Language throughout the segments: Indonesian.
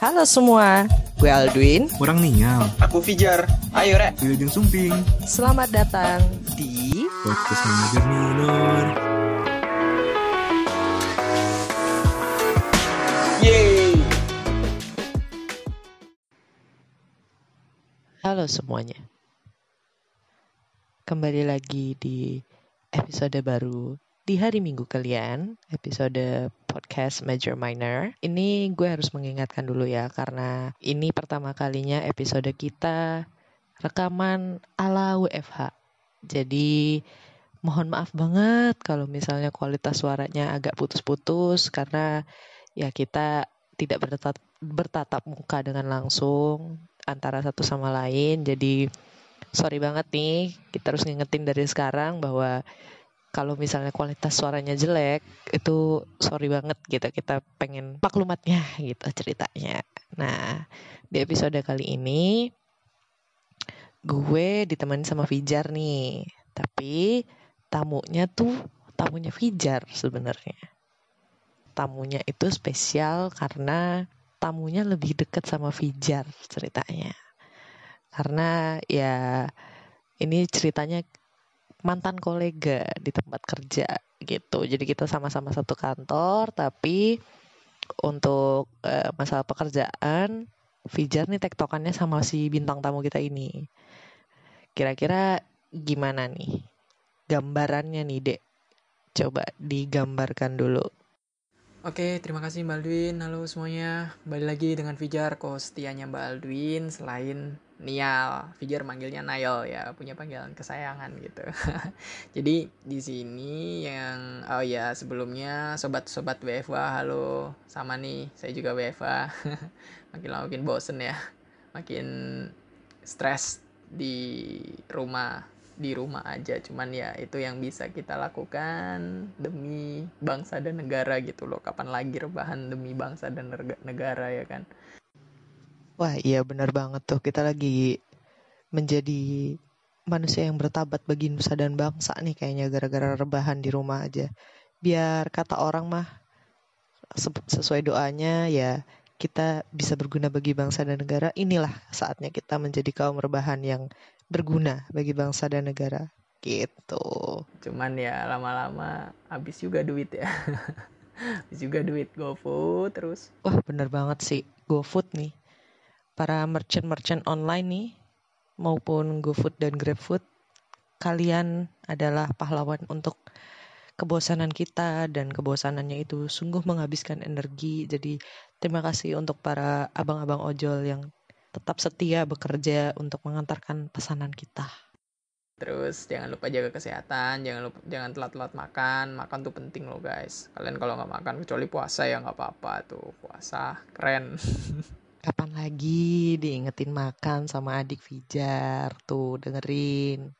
Halo semua, gue Aldwin. Kurang niam. Aku Fijar. Ayo, Rek. Wilujeng Sumping. Selamat datang di Podcast Manajer Minor. Yeay. Halo semuanya. Kembali lagi di episode baru di hari Minggu kalian, episode podcast Major Minor. Ini gue harus mengingatkan dulu ya, karena ini pertama kalinya episode kita rekaman ala WFH. Jadi mohon maaf banget kalau misalnya kualitas suaranya agak putus-putus karena ya kita tidak bertatap, bertatap muka dengan langsung antara satu sama lain. Jadi sorry banget nih, kita harus ngingetin dari sekarang bahwa kalau misalnya kualitas suaranya jelek itu sorry banget gitu kita pengen maklumatnya gitu ceritanya. Nah di episode kali ini gue ditemani sama Fijar nih. Tapi tamunya tuh tamunya Fijar sebenarnya. Tamunya itu spesial karena tamunya lebih deket sama Fijar ceritanya. Karena ya ini ceritanya mantan kolega di tempat kerja gitu. Jadi kita sama-sama satu kantor, tapi untuk uh, masalah pekerjaan, Fijar nih tektokannya sama si bintang tamu kita ini. Kira-kira gimana nih gambarannya nih, Dek? Coba digambarkan dulu. Oke, terima kasih Mbak Aldwin. Halo semuanya. Balik lagi dengan Fijar, kostianya Mbak Aldwin selain Nial. Fijar manggilnya Nail ya, punya panggilan kesayangan gitu. Jadi di sini yang oh ya sebelumnya sobat-sobat WFA halo sama nih, saya juga WFA. makin lama makin bosen ya. Makin stres di rumah di rumah aja cuman ya itu yang bisa kita lakukan demi bangsa dan negara gitu loh kapan lagi rebahan demi bangsa dan negara ya kan Wah iya benar banget tuh kita lagi menjadi manusia yang bertabat bagi nusa dan bangsa nih kayaknya gara-gara rebahan di rumah aja. Biar kata orang mah sesuai doanya ya kita bisa berguna bagi bangsa dan negara. Inilah saatnya kita menjadi kaum rebahan yang berguna bagi bangsa dan negara. Gitu. Cuman ya lama-lama habis juga duit ya. habis juga duit GoFood terus. Wah bener banget sih GoFood nih para merchant-merchant online nih maupun GoFood dan GrabFood kalian adalah pahlawan untuk kebosanan kita dan kebosanannya itu sungguh menghabiskan energi. Jadi terima kasih untuk para abang-abang ojol yang tetap setia bekerja untuk mengantarkan pesanan kita. Terus jangan lupa jaga kesehatan, jangan lupa jangan telat-telat makan. Makan tuh penting loh guys. Kalian kalau nggak makan kecuali puasa ya nggak apa-apa tuh puasa keren. Kapan lagi diingetin makan sama adik Fijar tuh dengerin.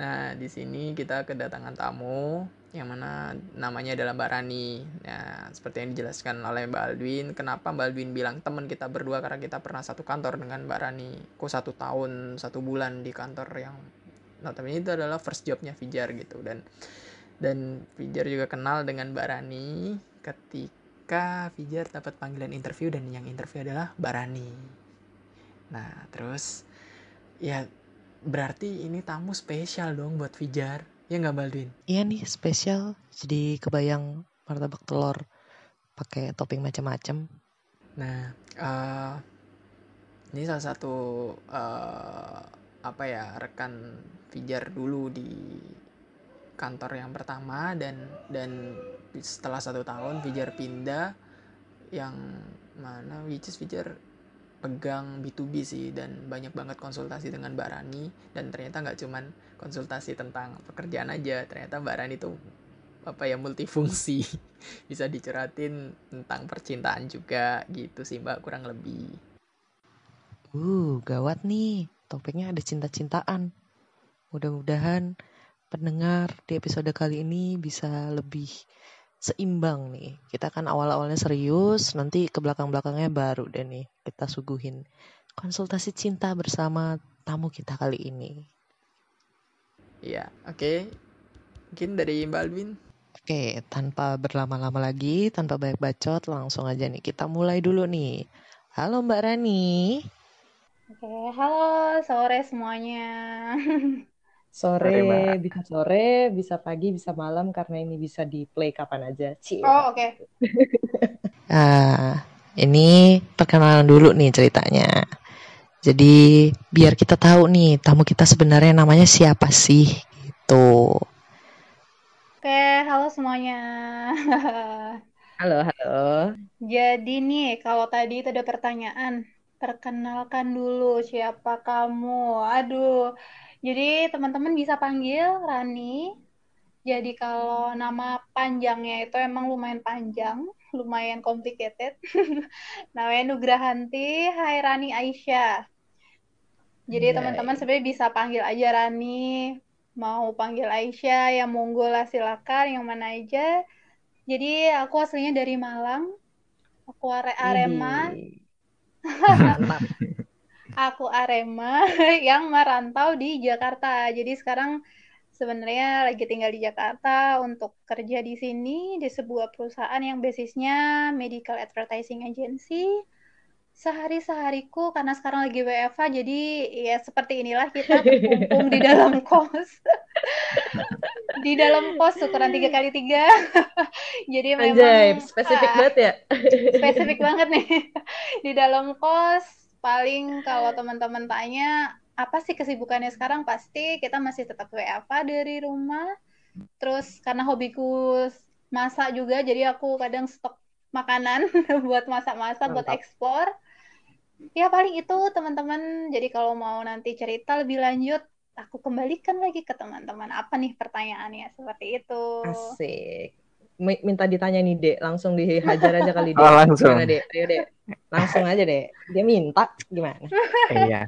Nah di sini kita kedatangan tamu yang mana namanya adalah Mbak Rani. Nah seperti yang dijelaskan oleh Mbak Aldwin, kenapa Mbak Aldwin bilang teman kita berdua karena kita pernah satu kantor dengan Mbak Rani. Kok satu tahun satu bulan di kantor yang notabene itu adalah first jobnya Fijar gitu dan dan Fijar juga kenal dengan Mbak Rani ketika Fijar dapat panggilan interview dan yang interview adalah Barani. Nah, terus ya berarti ini tamu spesial dong buat Fijar. Ya nggak Baldwin? Iya nih spesial. Jadi kebayang martabak telur pakai topping macam-macam. Nah, uh, ini salah satu uh, apa ya rekan Fijar dulu di kantor yang pertama dan dan setelah satu tahun Fijar pindah yang mana which is Fijar pegang B2B sih dan banyak banget konsultasi dengan Mbak Rani dan ternyata nggak cuman konsultasi tentang pekerjaan aja ternyata Mbak Rani tuh apa ya multifungsi. Bisa diceratin tentang percintaan juga gitu sih Mbak kurang lebih. Uh gawat nih topiknya ada cinta-cintaan. Mudah-mudahan pendengar di episode kali ini bisa lebih seimbang nih. Kita kan awal-awalnya serius, nanti ke belakang-belakangnya baru deh nih kita suguhin konsultasi cinta bersama tamu kita kali ini. Iya, oke. Okay. Mungkin dari Mbak Alvin. Oke, okay, tanpa berlama-lama lagi, tanpa banyak bacot, langsung aja nih kita mulai dulu nih. Halo Mbak Rani. Oke, halo sore semuanya. Sore, Mbak. bisa sore, bisa pagi, bisa malam karena ini bisa di play kapan aja. Cie. Oh, oke. Ah, ini perkenalan dulu nih ceritanya. Jadi biar kita tahu nih tamu kita sebenarnya namanya siapa sih gitu. Oke, halo semuanya. Halo, halo. Jadi nih, kalau tadi itu ada pertanyaan, perkenalkan dulu siapa kamu. Aduh, jadi teman-teman bisa panggil Rani. Jadi kalau nama panjangnya itu emang lumayan panjang, lumayan complicated. Namanya Nugrahanti Hai Rani Aisyah. Jadi teman-teman sebenarnya bisa panggil aja Rani, mau panggil Aisyah, yang monggo lah silakan, yang mana aja. Jadi aku aslinya dari Malang, aku are Arema. Mantap. aku Arema yang merantau di Jakarta. Jadi sekarang sebenarnya lagi tinggal di Jakarta untuk kerja di sini di sebuah perusahaan yang basisnya medical advertising agency. Sehari-sehariku karena sekarang lagi WFH jadi ya seperti inilah kita berkumpul di dalam kos. di dalam kos ukuran tiga kali tiga. jadi memang Anjay, spesifik ah, banget ya. spesifik banget nih di dalam kos paling kalau teman-teman tanya apa sih kesibukannya sekarang? Pasti kita masih tetap WFA dari rumah. Terus karena hobiku masak juga jadi aku kadang stok makanan buat masak-masak buat ekspor. Ya paling itu teman-teman. Jadi kalau mau nanti cerita lebih lanjut aku kembalikan lagi ke teman-teman. Apa nih pertanyaannya? Seperti itu. Asik. Mi- Minta ditanya nih, Dek. Langsung dihajar aja kali, Dek. Oh, langsung. Gimana, Dek? Ayo, Dek. Langsung aja, Dek. Dia minta. Gimana? iya.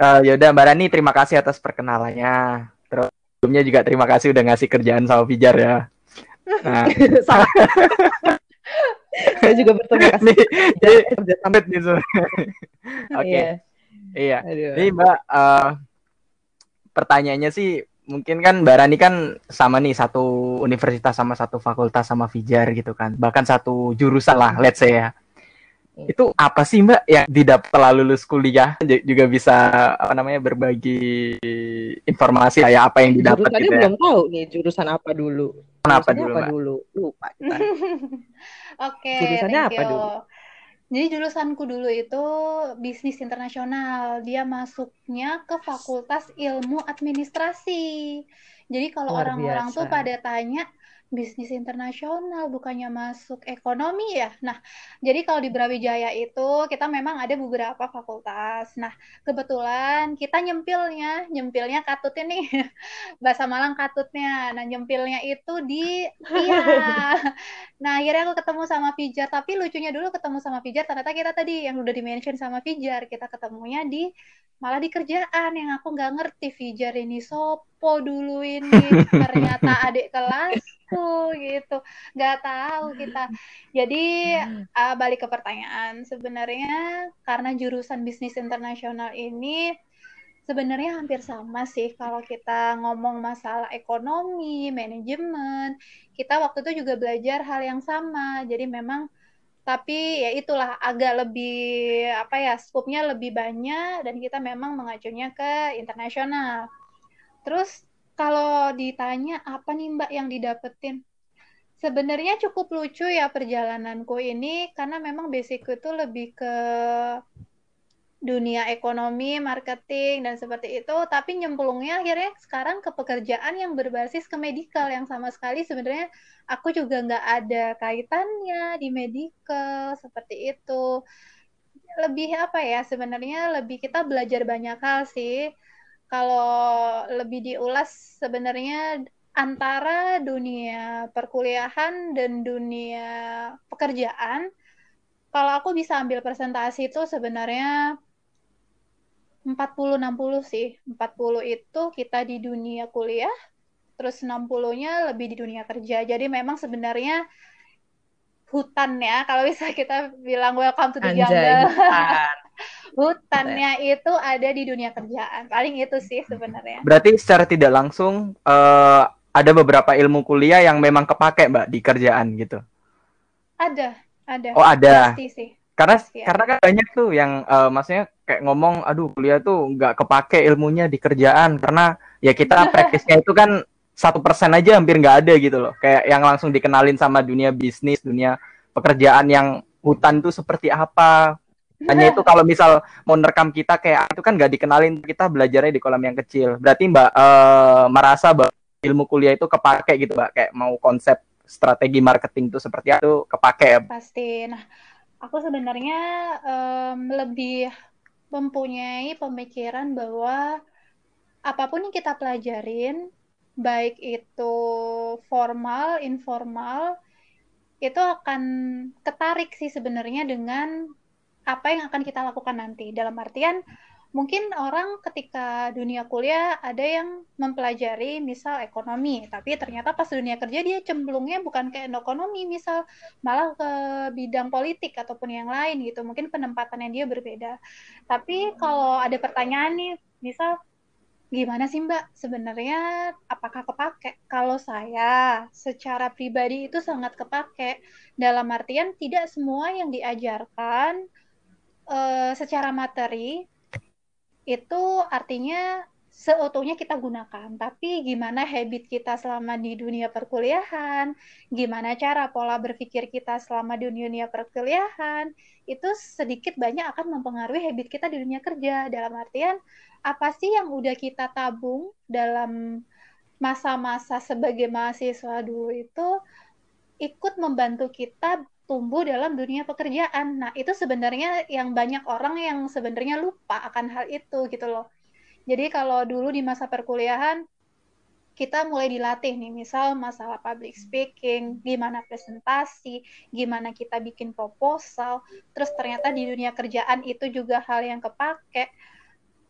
Eh, yaudah Mbak Rani terima kasih atas perkenalannya. Terus sebelumnya juga terima kasih udah ngasih kerjaan sama Pijar ya. Nah. Saya juga berterima kasih. nih, jadi kerja sama. sampai gitu. Oke, Iya. Aduh. Jadi Mbak, eh, pertanyaannya sih mungkin kan Mbak Rani kan sama nih satu universitas sama satu fakultas sama Fijar gitu kan. Bahkan satu jurusan lah, let's say ya. Hmm. Itu apa sih Mbak yang didapat setelah lulus kuliah juga bisa apa namanya berbagi informasi kayak apa yang didapat Jurusannya gitu ya. belum tahu nih jurusan apa dulu. Kenapa Jurusannya dulu, apa Mbak? dulu? Lupa. Oke, Jurusannya thank apa you. dulu? Jadi jurusanku dulu itu bisnis internasional. Dia masuknya ke Fakultas Ilmu Administrasi. Jadi kalau orang-orang tuh pada tanya bisnis internasional bukannya masuk ekonomi ya. Nah, jadi kalau di Brawijaya itu kita memang ada beberapa fakultas. Nah, kebetulan kita nyempilnya, nyempilnya katutnya nih. Bahasa Malang katutnya. Nah, nyempilnya itu di iya. Nah, akhirnya aku ketemu sama Fijar, tapi lucunya dulu ketemu sama Fijar, ternyata kita tadi yang udah di-mention sama Fijar, kita ketemunya di malah di kerjaan yang aku nggak ngerti Fijar ini sopo dulu ini, ternyata adik kelasku gitu, nggak tahu kita. Jadi uh, balik ke pertanyaan, sebenarnya karena jurusan bisnis internasional ini sebenarnya hampir sama sih kalau kita ngomong masalah ekonomi, manajemen, kita waktu itu juga belajar hal yang sama. Jadi memang tapi ya itulah agak lebih apa ya skupnya lebih banyak dan kita memang mengacunya ke internasional. Terus kalau ditanya apa nih Mbak yang didapetin? Sebenarnya cukup lucu ya perjalananku ini karena memang basicku itu lebih ke dunia ekonomi, marketing, dan seperti itu. Tapi nyemplungnya akhirnya sekarang ke pekerjaan yang berbasis ke medical yang sama sekali sebenarnya aku juga nggak ada kaitannya di medical seperti itu. Lebih apa ya sebenarnya lebih kita belajar banyak hal sih. Kalau lebih diulas sebenarnya antara dunia perkuliahan dan dunia pekerjaan kalau aku bisa ambil presentasi itu sebenarnya 40-60 sih. 40 itu kita di dunia kuliah, terus 60-nya lebih di dunia kerja. Jadi memang sebenarnya hutan ya, kalau bisa kita bilang welcome to the Anjay, jungle. hutan. Hutannya itu ada di dunia kerjaan. Paling itu sih sebenarnya. Berarti secara tidak langsung eh, ada beberapa ilmu kuliah yang memang kepake Mbak di kerjaan gitu. Ada, ada. Oh, ada. Pasti sih. karena Pasti karena kan banyak tuh yang eh, maksudnya kayak ngomong aduh kuliah tuh nggak kepake ilmunya di kerjaan karena ya kita praktisnya itu kan satu persen aja hampir nggak ada gitu loh kayak yang langsung dikenalin sama dunia bisnis dunia pekerjaan yang hutan tuh seperti apa hanya itu kalau misal mau nerekam kita kayak itu kan nggak dikenalin kita belajarnya di kolam yang kecil. Berarti mbak eh, merasa bahwa ilmu kuliah itu kepake gitu mbak? Kayak mau konsep strategi marketing itu seperti itu kepake ya Pasti. Nah, aku sebenarnya em, lebih mempunyai pemikiran bahwa apa pun yang kita pelajarin, baik itu formal, informal, itu akan ketarik sih sebenarnya dengan apa yang akan kita lakukan nanti. Dalam artian, mungkin orang ketika dunia kuliah ada yang mempelajari misal ekonomi, tapi ternyata pas dunia kerja dia cemplungnya bukan ke ekonomi, misal malah ke bidang politik ataupun yang lain gitu. Mungkin penempatannya dia berbeda. Tapi kalau ada pertanyaan nih, misal gimana sih Mbak sebenarnya apakah kepake? Kalau saya secara pribadi itu sangat kepake. Dalam artian tidak semua yang diajarkan eh, secara materi itu artinya seutuhnya kita gunakan. Tapi gimana habit kita selama di dunia perkuliahan, gimana cara pola berpikir kita selama di dunia perkuliahan, itu sedikit banyak akan mempengaruhi habit kita di dunia kerja. Dalam artian, apa sih yang udah kita tabung dalam masa-masa sebagai mahasiswa dulu itu ikut membantu kita tumbuh dalam dunia pekerjaan. Nah, itu sebenarnya yang banyak orang yang sebenarnya lupa akan hal itu gitu loh. Jadi kalau dulu di masa perkuliahan kita mulai dilatih nih, misal masalah public speaking, gimana presentasi, gimana kita bikin proposal, terus ternyata di dunia kerjaan itu juga hal yang kepake.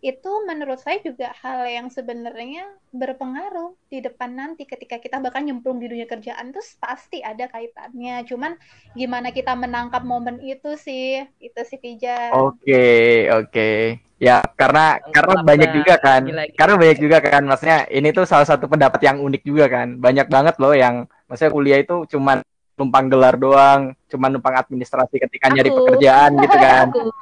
Itu menurut saya juga hal yang sebenarnya berpengaruh di depan nanti ketika kita bahkan nyemplung di dunia kerjaan tuh pasti ada kaitannya. Cuman gimana kita menangkap momen itu sih, itu sih Pijar. Oke, oke. Ya, karena karena banyak juga kan. Gila-gila. Karena banyak juga kan. Maksudnya ini tuh salah satu pendapat yang unik juga kan. Banyak banget loh yang maksudnya kuliah itu cuman numpang gelar doang, cuman numpang administrasi ketika nyari Aku. pekerjaan gitu kan. Aku.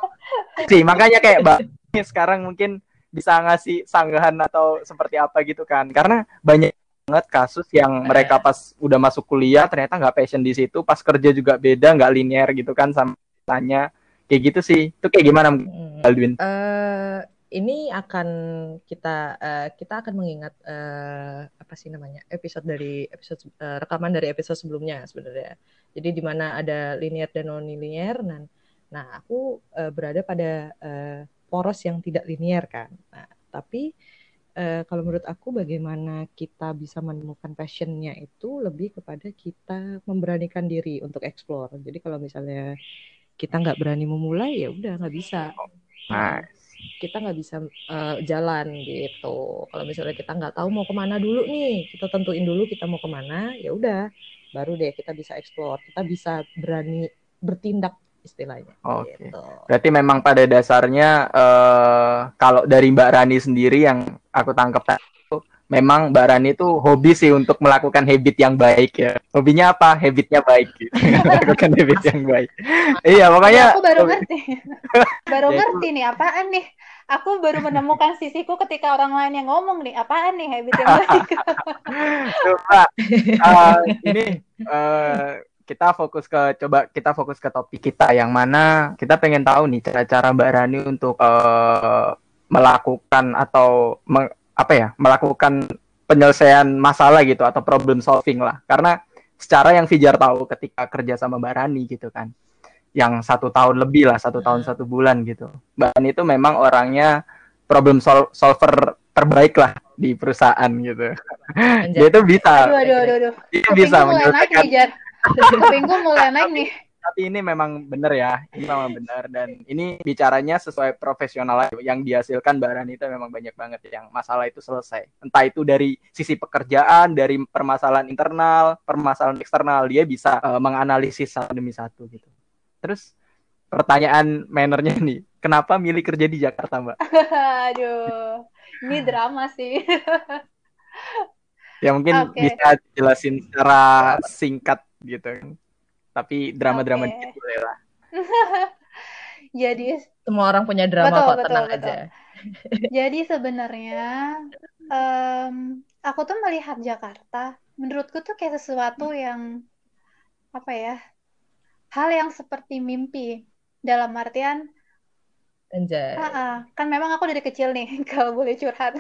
Sih, makanya kayak Mbak sekarang mungkin bisa ngasih sanggahan atau seperti apa gitu kan. Karena banyak banget kasus yang mereka pas udah masuk kuliah ternyata nggak passion di situ, pas kerja juga beda, nggak linear gitu kan sama tanya. Kayak gitu sih. Itu kayak gimana Hmm. Aldwin? Eh, ini akan kita eh, kita akan mengingat eh, apa sih namanya episode dari episode eh, rekaman dari episode sebelumnya sebenarnya. Jadi di mana ada linear dan non linear. Nah, nah aku eh, berada pada eh, poros yang tidak linear kan. Nah, tapi eh, kalau menurut aku bagaimana kita bisa menemukan passionnya itu lebih kepada kita memberanikan diri untuk explore. Jadi kalau misalnya kita nggak berani memulai ya udah nggak bisa Nah, kita nggak bisa eh, jalan gitu. Kalau misalnya kita nggak tahu mau ke mana dulu nih, kita tentuin dulu kita mau ke mana, ya udah, baru deh kita bisa explore, kita bisa berani bertindak istilahnya. Oke. Gitu. Berarti memang pada dasarnya eh kalau dari Mbak Rani sendiri yang aku tangkap tadi itu memang Mbak Rani itu hobi sih untuk melakukan habit yang baik ya. Hobinya apa? Habitnya baik. gitu. melakukan habit yang baik. iya, makanya Ya, aku baru ngerti. baru ngerti nih apaan nih. Aku baru menemukan sisiku ketika orang lain yang ngomong nih, apaan nih habit yang baik. coba eh, ini eh, kita fokus ke coba kita fokus ke topik kita yang mana kita pengen tahu nih cara-cara Mbak Rani untuk eh, melakukan atau me- apa ya melakukan penyelesaian masalah gitu atau problem solving lah karena secara yang Fijar tahu ketika kerja sama Mbak Rani gitu kan yang satu tahun lebih lah satu tahun Hmm. satu bulan gitu Mbak Rani itu memang orangnya problem sol- solver terbaik lah di perusahaan gitu Anjay. dia itu bisa Aduh, aduh, aduh, aduh. dia bisa naik menyelesaikan Kupingku mulai naik nih. tapi ini memang benar ya ini memang benar dan ini bicaranya sesuai profesional aja. yang dihasilkan Mbak Rani itu memang banyak banget yang masalah itu selesai entah itu dari sisi pekerjaan dari permasalahan internal permasalahan eksternal dia bisa eh, menganalisis satu demi satu gitu terus pertanyaan manernya nih kenapa milih kerja di Jakarta Mbak Aduh, ini drama sih. ya mungkin Oke. bisa jelasin secara singkat gitu kan tapi drama-drama Oke. dikit boleh lah Jadi Semua orang punya drama Betul, kok, betul, tenang betul. aja. Jadi sebenarnya em, aku tuh melihat Jakarta, menurutku tuh kayak sesuatu yang apa ya, hal yang seperti mimpi. Dalam artian, Anjay. ah, ah, kan memang aku dari kecil nih, kalau boleh curhat.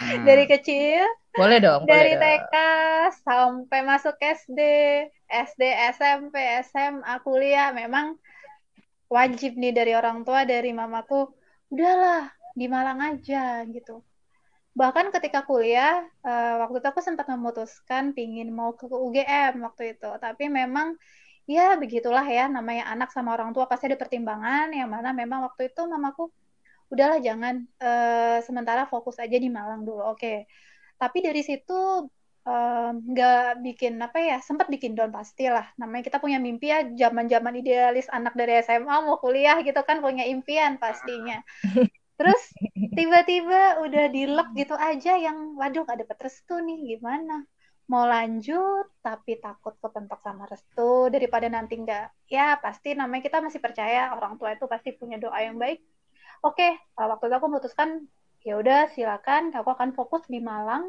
Hmm. Dari kecil, Boleh dong, boleh dari dong. TK sampai masuk SD, SD, SMP, SMA, kuliah, memang wajib nih dari orang tua, dari mamaku, udahlah di Malang aja gitu. Bahkan ketika kuliah, eh, waktu itu aku sempat memutuskan pingin mau ke UGM waktu itu. Tapi memang ya begitulah ya, namanya anak sama orang tua pasti ada pertimbangan yang mana memang waktu itu mamaku udahlah jangan eh, sementara fokus aja di Malang dulu. Oke. Tapi dari situ eh, nggak bikin apa ya, sempat bikin down pastilah. Namanya kita punya mimpi ya, zaman-zaman idealis anak dari SMA mau kuliah gitu kan punya impian pastinya. Terus tiba-tiba udah dilek gitu aja yang waduh gak dapet restu nih gimana mau lanjut tapi takut kepentok sama restu daripada nanti nggak ya pasti namanya kita masih percaya orang tua itu pasti punya doa yang baik oke uh, waktu itu aku memutuskan ya udah silakan aku akan fokus di Malang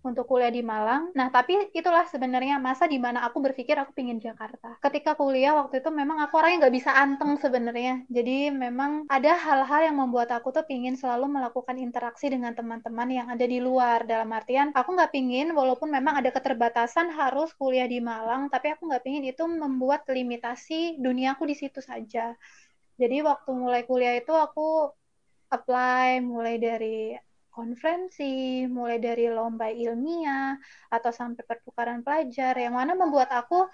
untuk kuliah di Malang. Nah, tapi itulah sebenarnya masa di mana aku berpikir aku pingin Jakarta. Ketika kuliah waktu itu memang aku orangnya nggak bisa anteng sebenarnya. Jadi memang ada hal-hal yang membuat aku tuh pingin selalu melakukan interaksi dengan teman-teman yang ada di luar. Dalam artian, aku nggak pingin walaupun memang ada keterbatasan harus kuliah di Malang, tapi aku nggak pingin itu membuat limitasi duniaku di situ saja. Jadi waktu mulai kuliah itu aku apply mulai dari konferensi, mulai dari lomba ilmiah, atau sampai pertukaran pelajar, yang mana membuat aku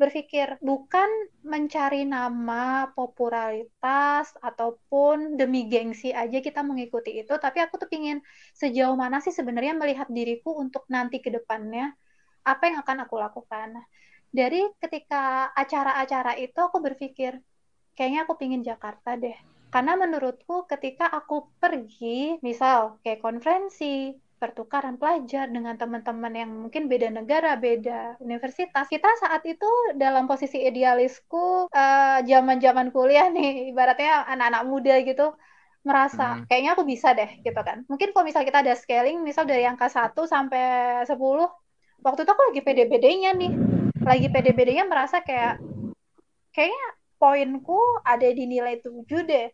berpikir bukan mencari nama, popularitas, ataupun demi gengsi aja kita mengikuti itu, tapi aku tuh pingin sejauh mana sih sebenarnya melihat diriku untuk nanti ke depannya, apa yang akan aku lakukan. Nah, dari ketika acara-acara itu aku berpikir, kayaknya aku pingin Jakarta deh karena menurutku ketika aku pergi, misal kayak konferensi, pertukaran pelajar dengan teman-teman yang mungkin beda negara, beda universitas, kita saat itu dalam posisi idealisku uh, zaman-zaman kuliah nih, ibaratnya anak-anak muda gitu, merasa hmm. kayaknya aku bisa deh gitu kan. Mungkin kalau misal kita ada scaling, misal dari angka 1 sampai 10, waktu itu aku lagi pede-pedenya nih. Lagi pede-pedenya merasa kayak kayaknya poinku ada di nilai 7 deh.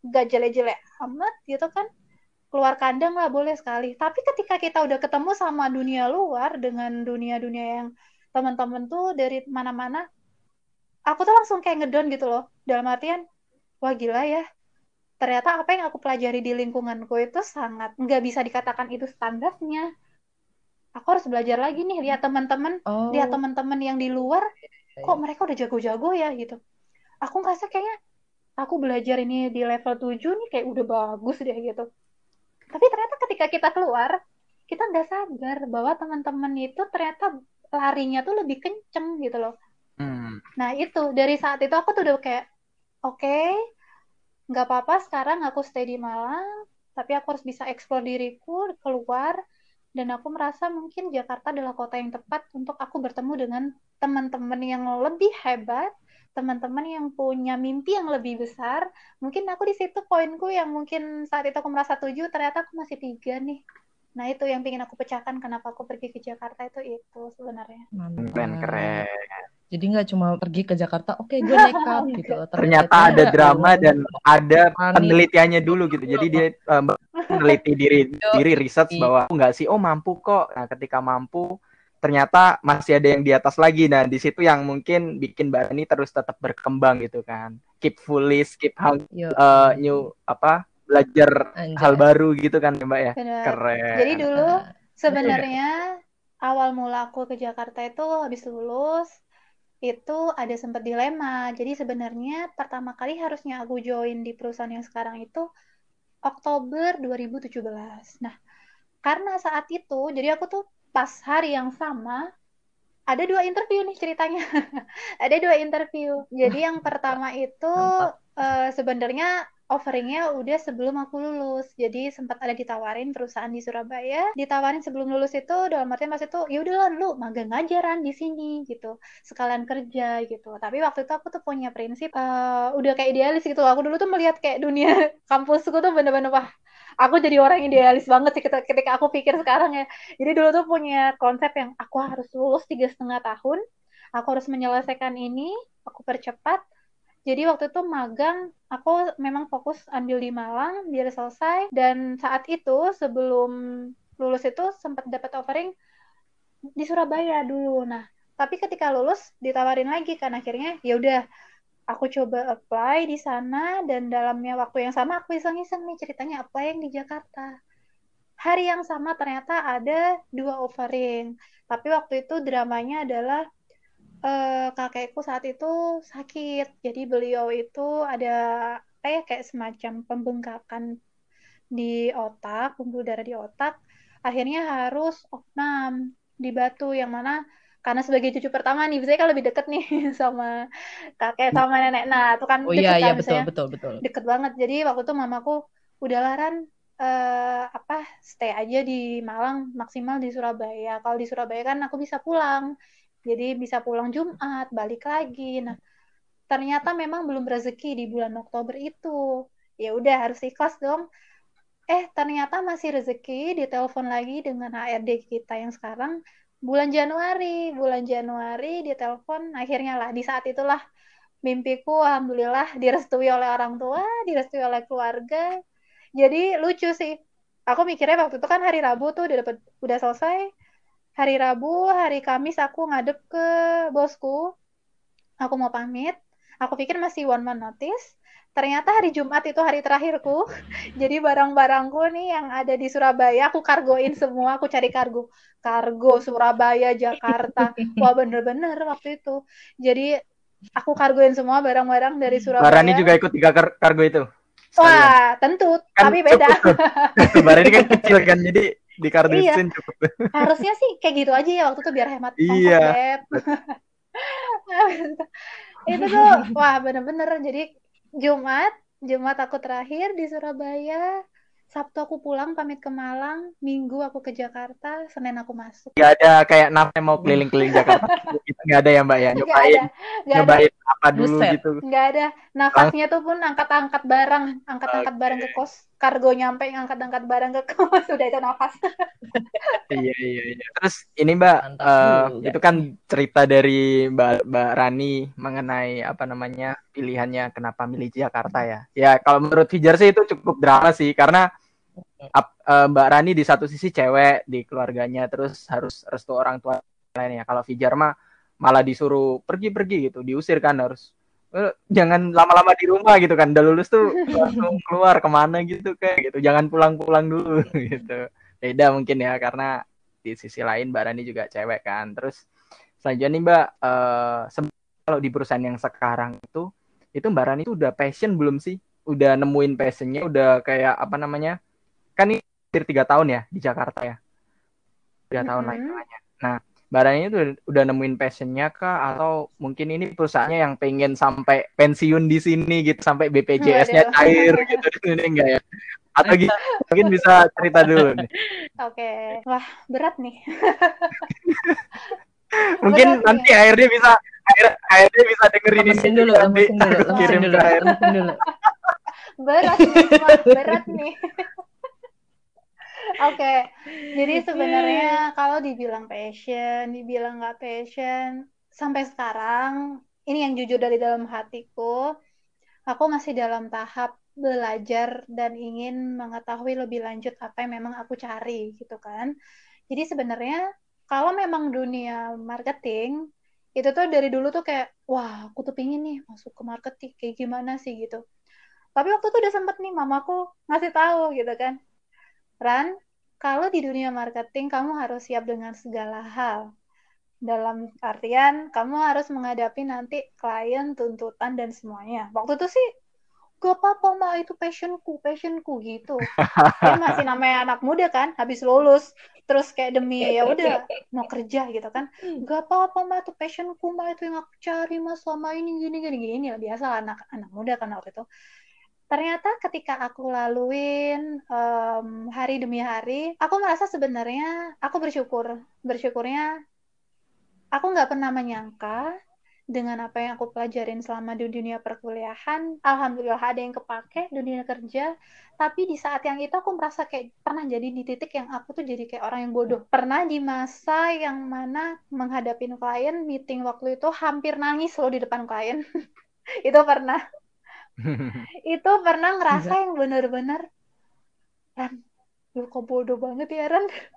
Gak jelek-jelek amat gitu kan. Keluar kandang lah boleh sekali. Tapi ketika kita udah ketemu sama dunia luar dengan dunia-dunia yang teman-teman tuh dari mana-mana aku tuh langsung kayak ngedon gitu loh. Dalam artian wah gila ya. Ternyata apa yang aku pelajari di lingkunganku itu sangat nggak bisa dikatakan itu standarnya. Aku harus belajar lagi nih. Lihat teman-teman. Oh, lihat teman-teman yang di luar kok mereka udah jago-jago ya? Gitu aku ngerasa kayaknya aku belajar ini di level 7 nih kayak udah bagus deh gitu. Tapi ternyata ketika kita keluar, kita nggak sadar bahwa teman-teman itu ternyata larinya tuh lebih kenceng gitu loh. Hmm. Nah itu dari saat itu aku tuh udah kayak, oke, okay, nggak apa-apa sekarang aku stay di Malang, tapi aku harus bisa eksplor diriku keluar, dan aku merasa mungkin Jakarta adalah kota yang tepat untuk aku bertemu dengan teman-teman yang lebih hebat, teman-teman yang punya mimpi yang lebih besar mungkin aku di situ poinku yang mungkin saat itu aku merasa tujuh ternyata aku masih tiga nih. Nah itu yang ingin aku pecahkan kenapa aku pergi ke Jakarta itu itu sebenarnya. Keren keren. Jadi nggak cuma pergi ke Jakarta oke okay, gue nekat gitu. Ternyata ada drama dan ada penelitiannya dulu gitu. Jadi dia um, meneliti diri diri research bahwa nggak sih? Oh mampu kok. Nah ketika mampu ternyata masih ada yang di atas lagi. Nah, di situ yang mungkin bikin Mbak ini terus tetap berkembang gitu kan. Keep foolish, keep hung, uh, new apa belajar Anjay. hal baru gitu kan Mbak ya. Benar. Keren. Jadi dulu sebenarnya awal mula aku ke Jakarta itu habis lulus itu ada sempat dilema. Jadi sebenarnya pertama kali harusnya aku join di perusahaan yang sekarang itu Oktober 2017. Nah, karena saat itu jadi aku tuh pas hari yang sama ada dua interview nih ceritanya. ada dua interview. Jadi yang pertama itu eh, sebenarnya offeringnya udah sebelum aku lulus. Jadi sempat ada ditawarin perusahaan di Surabaya, ditawarin sebelum lulus itu dalam artian pas itu ya udah lu magang aja Ran di sini gitu. Sekalian kerja gitu. Tapi waktu itu aku tuh punya prinsip eh, udah kayak idealis gitu. Aku dulu tuh melihat kayak dunia kampusku tuh bener-bener wah aku jadi orang idealis banget sih ketika, aku pikir sekarang ya. Jadi dulu tuh punya konsep yang aku harus lulus tiga setengah tahun, aku harus menyelesaikan ini, aku percepat, jadi waktu itu magang, aku memang fokus ambil di Malang biar selesai. Dan saat itu sebelum lulus itu sempat dapat offering di Surabaya dulu. Nah, tapi ketika lulus ditawarin lagi kan akhirnya ya udah aku coba apply di sana dan dalamnya waktu yang sama aku iseng-iseng nih ceritanya apply yang di Jakarta. Hari yang sama ternyata ada dua offering. Tapi waktu itu dramanya adalah uh, kakekku saat itu sakit. Jadi beliau itu ada kayak kayak semacam pembengkakan di otak, pembuluh darah di otak. Akhirnya harus opnam di Batu yang mana karena sebagai cucu pertama nih, biasanya kalau lebih deket nih sama kakek sama nenek. Nah, itu kan oh, iya, deket iya, kan, betul, betul, betul. Deket banget. Jadi waktu itu mamaku udah laran uh, apa stay aja di Malang maksimal di Surabaya. Kalau di Surabaya kan aku bisa pulang jadi bisa pulang Jumat balik lagi nah ternyata memang belum rezeki di bulan Oktober itu ya udah harus ikhlas dong eh ternyata masih rezeki ditelepon lagi dengan HRD kita yang sekarang bulan Januari bulan Januari ditelepon akhirnya lah di saat itulah mimpiku alhamdulillah direstui oleh orang tua direstui oleh keluarga jadi lucu sih aku mikirnya waktu itu kan hari Rabu tuh udah dapet udah selesai hari Rabu, hari Kamis aku ngadep ke bosku. Aku mau pamit. Aku pikir masih one man notice. Ternyata hari Jumat itu hari terakhirku. Jadi barang-barangku nih yang ada di Surabaya aku kargoin semua. Aku cari kargo. Kargo Surabaya, Jakarta. Wah bener-bener waktu itu. Jadi aku kargoin semua barang-barang dari Surabaya. Barani juga ikut tiga kar kargo itu. Wah, tentu, kan tapi beda. Barani kan kecil kan, jadi di kardisin iya. cukup. Harusnya sih kayak gitu aja ya waktu itu biar hemat iya. itu tuh wah bener-bener jadi Jumat Jumat aku terakhir di Surabaya Sabtu aku pulang pamit ke Malang, Minggu aku ke Jakarta, Senin aku masuk. Gak ada kayak nafas mau keliling-keliling Jakarta. Gak ada ya Mbak ya, nyobain, gak ada. Gak nyobain. Apa dulu Buset. gitu. Gak ada. Nafasnya tuh pun angkat-angkat barang, angkat-angkat okay. barang ke kos. Kargo nyampe angkat-angkat barang ke kos, udah itu nafas. iya iya iya. Terus ini Mbak, uh, itu kan cerita dari Mbak Mbak Rani mengenai apa namanya pilihannya kenapa milih Jakarta ya. Ya kalau menurut Fijar sih itu cukup drama sih karena uh, Mbak Rani di satu sisi cewek di keluarganya terus harus restu orang tua lainnya. Kalau Fijar mah malah disuruh pergi-pergi gitu, diusir kan harus uh, jangan lama-lama di rumah gitu kan. Udah lulus tuh langsung keluar ke mana gitu kayak gitu. Jangan pulang-pulang dulu gitu. Beda mungkin ya karena di sisi lain Mbak Rani juga cewek kan. Terus selanjutnya nih Mbak uh, kalau di perusahaan yang sekarang itu itu Mbak Rani itu udah passion belum sih? Udah nemuin passionnya, udah kayak apa namanya? kan ini hampir tiga tahun ya di Jakarta ya tiga tahun mm -hmm. lagi nah barangnya itu udah nemuin passionnya kah atau mungkin ini perusahaannya yang pengen sampai pensiun di sini gitu sampai BPJS-nya cair gitu ini enggak ya atau gitu mungkin bisa cerita dulu nih oke okay. wah berat nih mungkin berat nanti nih. akhirnya bisa akhir akhirnya bisa dengerin ini dulu nanti dulu kirim dulu, dulu. berat nih berat nih okay. jadi sebenarnya kalau dibilang passion, dibilang nggak passion, sampai sekarang ini yang jujur dari dalam hatiku, aku masih dalam tahap belajar dan ingin mengetahui lebih lanjut apa yang memang aku cari gitu kan. Jadi sebenarnya kalau memang dunia marketing itu tuh dari dulu tuh kayak wah aku tuh pingin nih masuk ke marketing kayak gimana sih gitu. Tapi waktu itu udah sempet nih mamaku ngasih tahu gitu kan Ran, kalau di dunia marketing kamu harus siap dengan segala hal. Dalam artian kamu harus menghadapi nanti klien, tuntutan dan semuanya. Waktu itu sih gak apa-apa mah itu passionku passionku gitu. Dia masih namanya anak muda kan habis lulus terus kayak demi ya udah mau kerja gitu kan. Gak apa-apa mah itu passionku mah itu yang aku cari mah selama ini gini gini gini. Lah biasa anak anak muda kan waktu itu ternyata ketika aku laluin um, hari demi hari aku merasa sebenarnya aku bersyukur bersyukurnya aku nggak pernah menyangka dengan apa yang aku pelajarin selama di dunia perkuliahan, alhamdulillah ada yang kepake dunia kerja. Tapi di saat yang itu aku merasa kayak pernah jadi di titik yang aku tuh jadi kayak orang yang bodoh. Pernah di masa yang mana menghadapi klien, meeting waktu itu hampir nangis loh di depan klien. itu pernah. Itu pernah ngerasa yang bener-bener Ran, lu kok bodoh banget ya Ran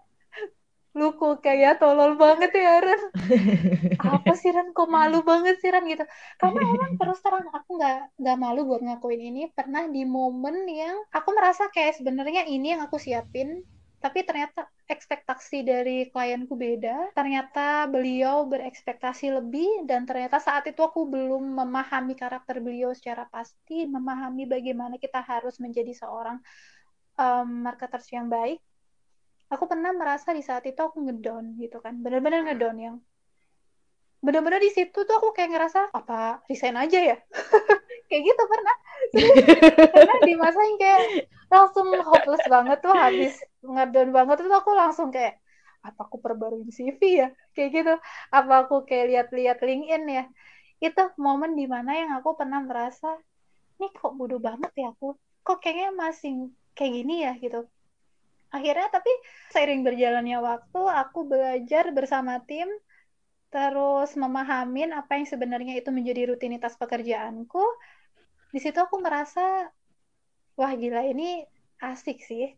lu kok kayak tolol banget ya Ren? Apa sih Ren? Kok malu banget sih Ren gitu. Karena emang terus terang aku nggak nggak malu buat ngakuin ini. Pernah di momen yang aku merasa kayak sebenarnya ini yang aku siapin tapi ternyata ekspektasi dari klienku beda. Ternyata beliau berekspektasi lebih dan ternyata saat itu aku belum memahami karakter beliau secara pasti memahami bagaimana kita harus menjadi seorang um, marketers yang baik. Aku pernah merasa di saat itu aku ngedown gitu kan bener-bener ngedown yang bener-bener di situ tuh aku kayak ngerasa apa resign aja ya? Kayak gitu pernah. Karena di masa yang kayak langsung hopeless banget tuh habis ngedown banget tuh aku langsung kayak apa aku perbaruin CV ya? Kayak gitu. Apa aku kayak lihat-lihat LinkedIn ya. Itu momen di mana yang aku pernah merasa ini kok bodoh banget ya aku? Kok kayaknya masih kayak gini ya? Gitu. Akhirnya tapi seiring berjalannya waktu aku belajar bersama tim terus memahamin apa yang sebenarnya itu menjadi rutinitas pekerjaanku. Di situ aku merasa wah gila ini asik sih.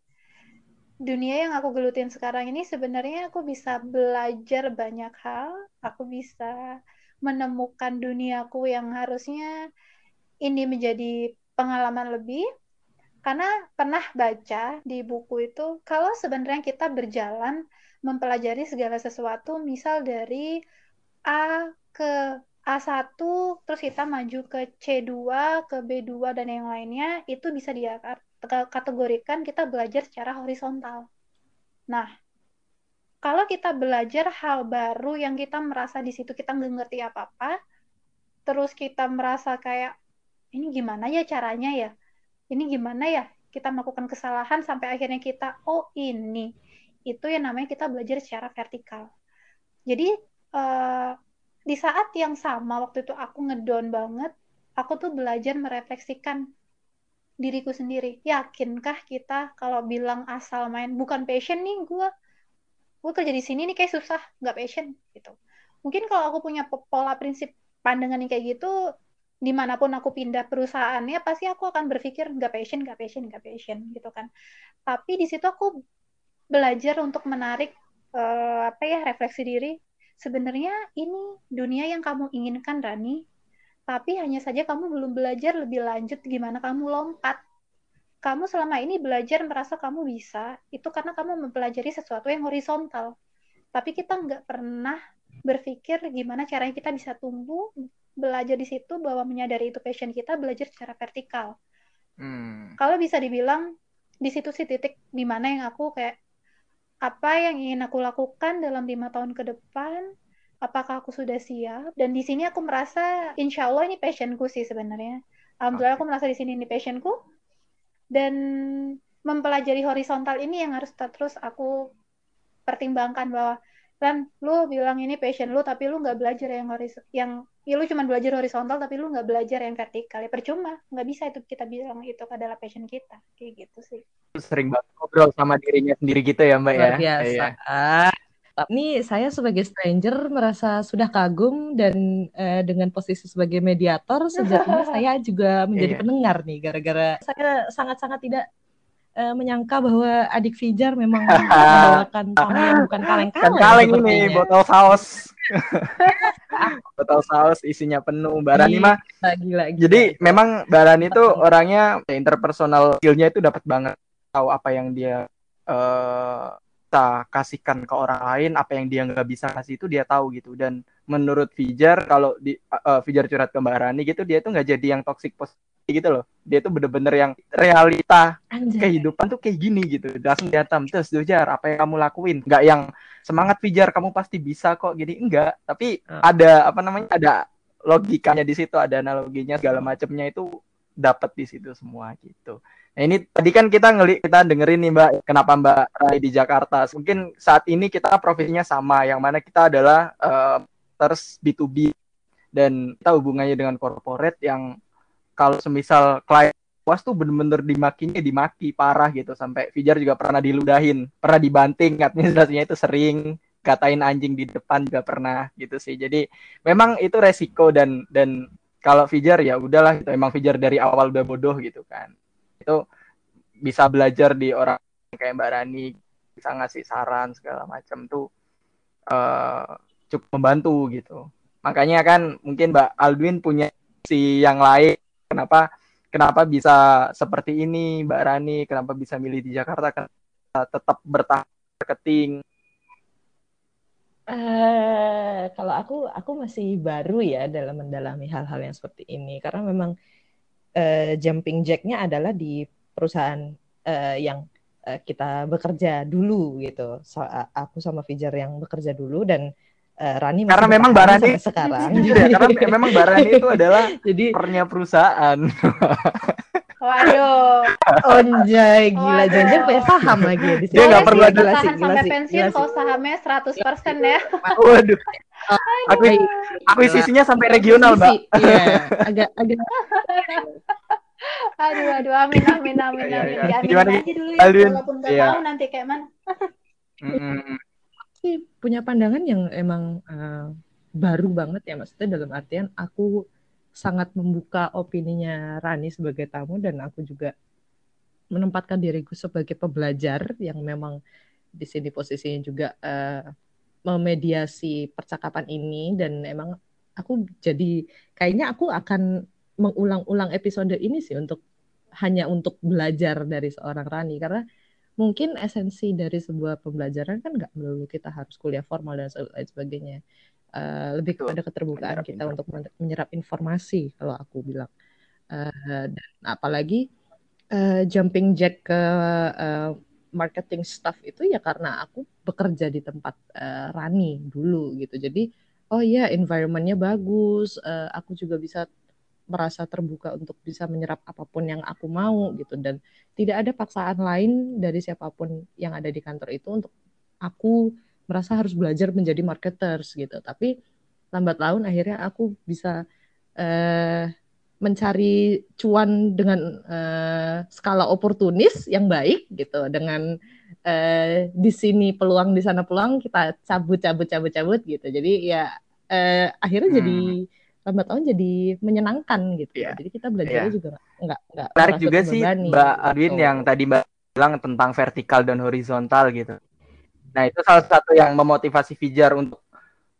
Dunia yang aku gelutin sekarang ini sebenarnya aku bisa belajar banyak hal. Aku bisa menemukan duniaku yang harusnya ini menjadi pengalaman lebih. Karena pernah baca di buku itu kalau sebenarnya kita berjalan mempelajari segala sesuatu misal dari A ke A1 terus kita maju ke C2 ke B2 dan yang lainnya itu bisa dikategorikan kita belajar secara horizontal. Nah, kalau kita belajar hal baru yang kita merasa di situ kita nggak ngerti apa-apa, terus kita merasa kayak ini gimana ya caranya ya? ini gimana ya kita melakukan kesalahan sampai akhirnya kita oh ini itu yang namanya kita belajar secara vertikal jadi uh, di saat yang sama waktu itu aku ngedown banget aku tuh belajar merefleksikan diriku sendiri. Yakinkah kita kalau bilang asal main bukan passion nih gue gue kerja di sini nih kayak susah nggak passion gitu. Mungkin kalau aku punya pola prinsip pandangan yang kayak gitu di mana pun aku pindah perusahaannya pasti aku akan berpikir nggak passion nggak passion nggak passion gitu kan. Tapi di situ aku belajar untuk menarik uh, apa ya refleksi diri sebenarnya ini dunia yang kamu inginkan Rani tapi hanya saja kamu belum belajar lebih lanjut gimana kamu lompat kamu selama ini belajar merasa kamu bisa itu karena kamu mempelajari sesuatu yang horizontal tapi kita nggak pernah berpikir gimana caranya kita bisa tumbuh belajar di situ bahwa menyadari itu passion kita belajar secara vertikal. Hmm. Kalau bisa dibilang di situ sih titik di mana yang aku kayak apa yang ingin aku lakukan dalam lima tahun ke depan, apakah aku sudah siap? Dan di sini aku merasa, insya Allah ini passionku sih sebenarnya. Alhamdulillah okay. aku merasa di sini ini passionku. Dan mempelajari horizontal ini yang harus terus aku pertimbangkan bahwa kan lu bilang ini passion lu tapi lu nggak belajar yang horizontal yang ya lu cuma belajar horizontal tapi lu nggak belajar yang vertikal ya percuma nggak bisa itu kita bilang itu adalah passion kita kayak gitu sih sering banget ngobrol sama dirinya sendiri gitu ya mbak Luar ya biasa iya. Ini saya sebagai stranger merasa sudah kagum dan uh, dengan posisi sebagai mediator sejatinya saya juga menjadi iya. pendengar nih gara-gara saya sangat-sangat tidak uh, menyangka bahwa adik Fijar memang membawakan tamu yang bukan kaleng-kaleng. kaleng ini botol saus. botol saus isinya penuh. Barani mah. Lagi lagi. Jadi memang Barani itu orangnya interpersonal skillnya itu dapat banget tahu apa yang dia uh, bisa kasihkan ke orang lain, apa yang dia nggak bisa kasih itu dia tahu gitu. Dan menurut Fijar kalau di uh, Fijar curhat ke Mbak Rani gitu dia tuh nggak jadi yang toxic gitu loh. Dia tuh bener-bener yang realita Anjay. kehidupan tuh kayak gini gitu. Langsung diatam terus Dojar apa yang kamu lakuin? Nggak yang semangat Fijar kamu pasti bisa kok gini. Enggak tapi Ah. ada apa namanya ada logikanya di situ ada analoginya segala macamnya itu dapat di situ semua gitu. Nah ini tadi kan kita ngeli kita dengerin nih Mbak kenapa Mbak Rai di Jakarta. Mungkin saat ini kita profesinya sama yang mana kita adalah eh, terus B2B dan kita hubungannya dengan corporate yang kalau semisal klien puas tuh bener-bener dimakinya dimaki parah gitu. Sampai Fijar juga pernah diludahin pernah dibanting administrasinya itu sering. Katain anjing di depan juga pernah gitu sih. Jadi memang itu resiko dan dan kalau Fijar ya udahlah gitu. Emang Fijar dari awal udah bodoh gitu kan. Itu bisa belajar di orang kayak Mbak Rani bisa ngasih saran segala macam tuh eh, cukup membantu gitu. Makanya kan mungkin Mbak Aldwin punya si yang lain kenapa kenapa bisa seperti ini Mbak Rani? Kenapa bisa milih di Jakarta? Tetap bertahan marketing? Eh, kalau aku aku masih baru ya dalam mendalami hal-hal yang seperti ini. Karena memang eh, jumping jacknya adalah di perusahaan eh, yang eh, kita bekerja dulu gitu. So, aku sama Fijar yang bekerja dulu dan eh, Rani Karena memang bertahan Mbak Rani- sampai sekarang. Jujur ya, karena memang Mbak Rani itu adalah Jadi pernya perusahaan Waduh. onjay gila Waduh. jangan punya saham lagi ya di sini. Dia nggak Boleh perlu sih ada- gila sih, bertahan gila sampai pensiun gila kalau sahamnya 100% ya. waduh aku akuisisinya sampai regional Mbak Iya, agak agak Aduh, aduh, amin, amin, amin, Iya, amin. iya. Diaminin Gimana, aja dulu ya, walaupun gak Iya. tahu nanti kayak mana. Sih punya pandangan yang emang eh, baru banget ya maksudnya dalam artian aku sangat membuka opininya Rani sebagai tamu dan aku juga menempatkan diriku sebagai pembelajar yang memang di sini posisinya juga eh, memediasi percakapan ini dan emang aku jadi kayaknya aku akan mengulang-ulang episode ini sih untuk hanya untuk belajar dari seorang Rani. Karena mungkin esensi dari sebuah pembelajaran kan nggak melulu kita harus kuliah formal dan lain sebagainya. Eh, lebih kepada keterbukaan Menyerap kita info. untuk men- menyerap informasi kalau aku bilang. Eh, dan apalagi eh, jumping jack ke eh, marketing staff itu ya karena aku bekerja di tempat eh, Rani dulu gitu. Jadi oh iya environmentnya bagus eh, aku juga bisa merasa terbuka untuk bisa menyerap apa pun yang aku mau gitu. Dan tidak ada paksaan lain dari siapa pun yang ada di kantor itu untuk aku merasa harus belajar menjadi marketers gitu. Tapi lambat laun akhirnya aku bisa eh, mencari cuan dengan eh, skala oportunis yang baik gitu. Dengan eh, di sini peluang di sana peluang kita cabut cabut cabut cabut gitu. Jadi ya eh, akhirnya Hmm. jadi lambat laun jadi menyenangkan gitu Iya. jadi kita belajarnya Iya. juga nggak nggak menarik juga sih Mbak gitu. Adwin yang tadi Mbak bilang tentang vertikal dan horizontal gitu. Nah itu salah satu yang memotivasi Fijar untuk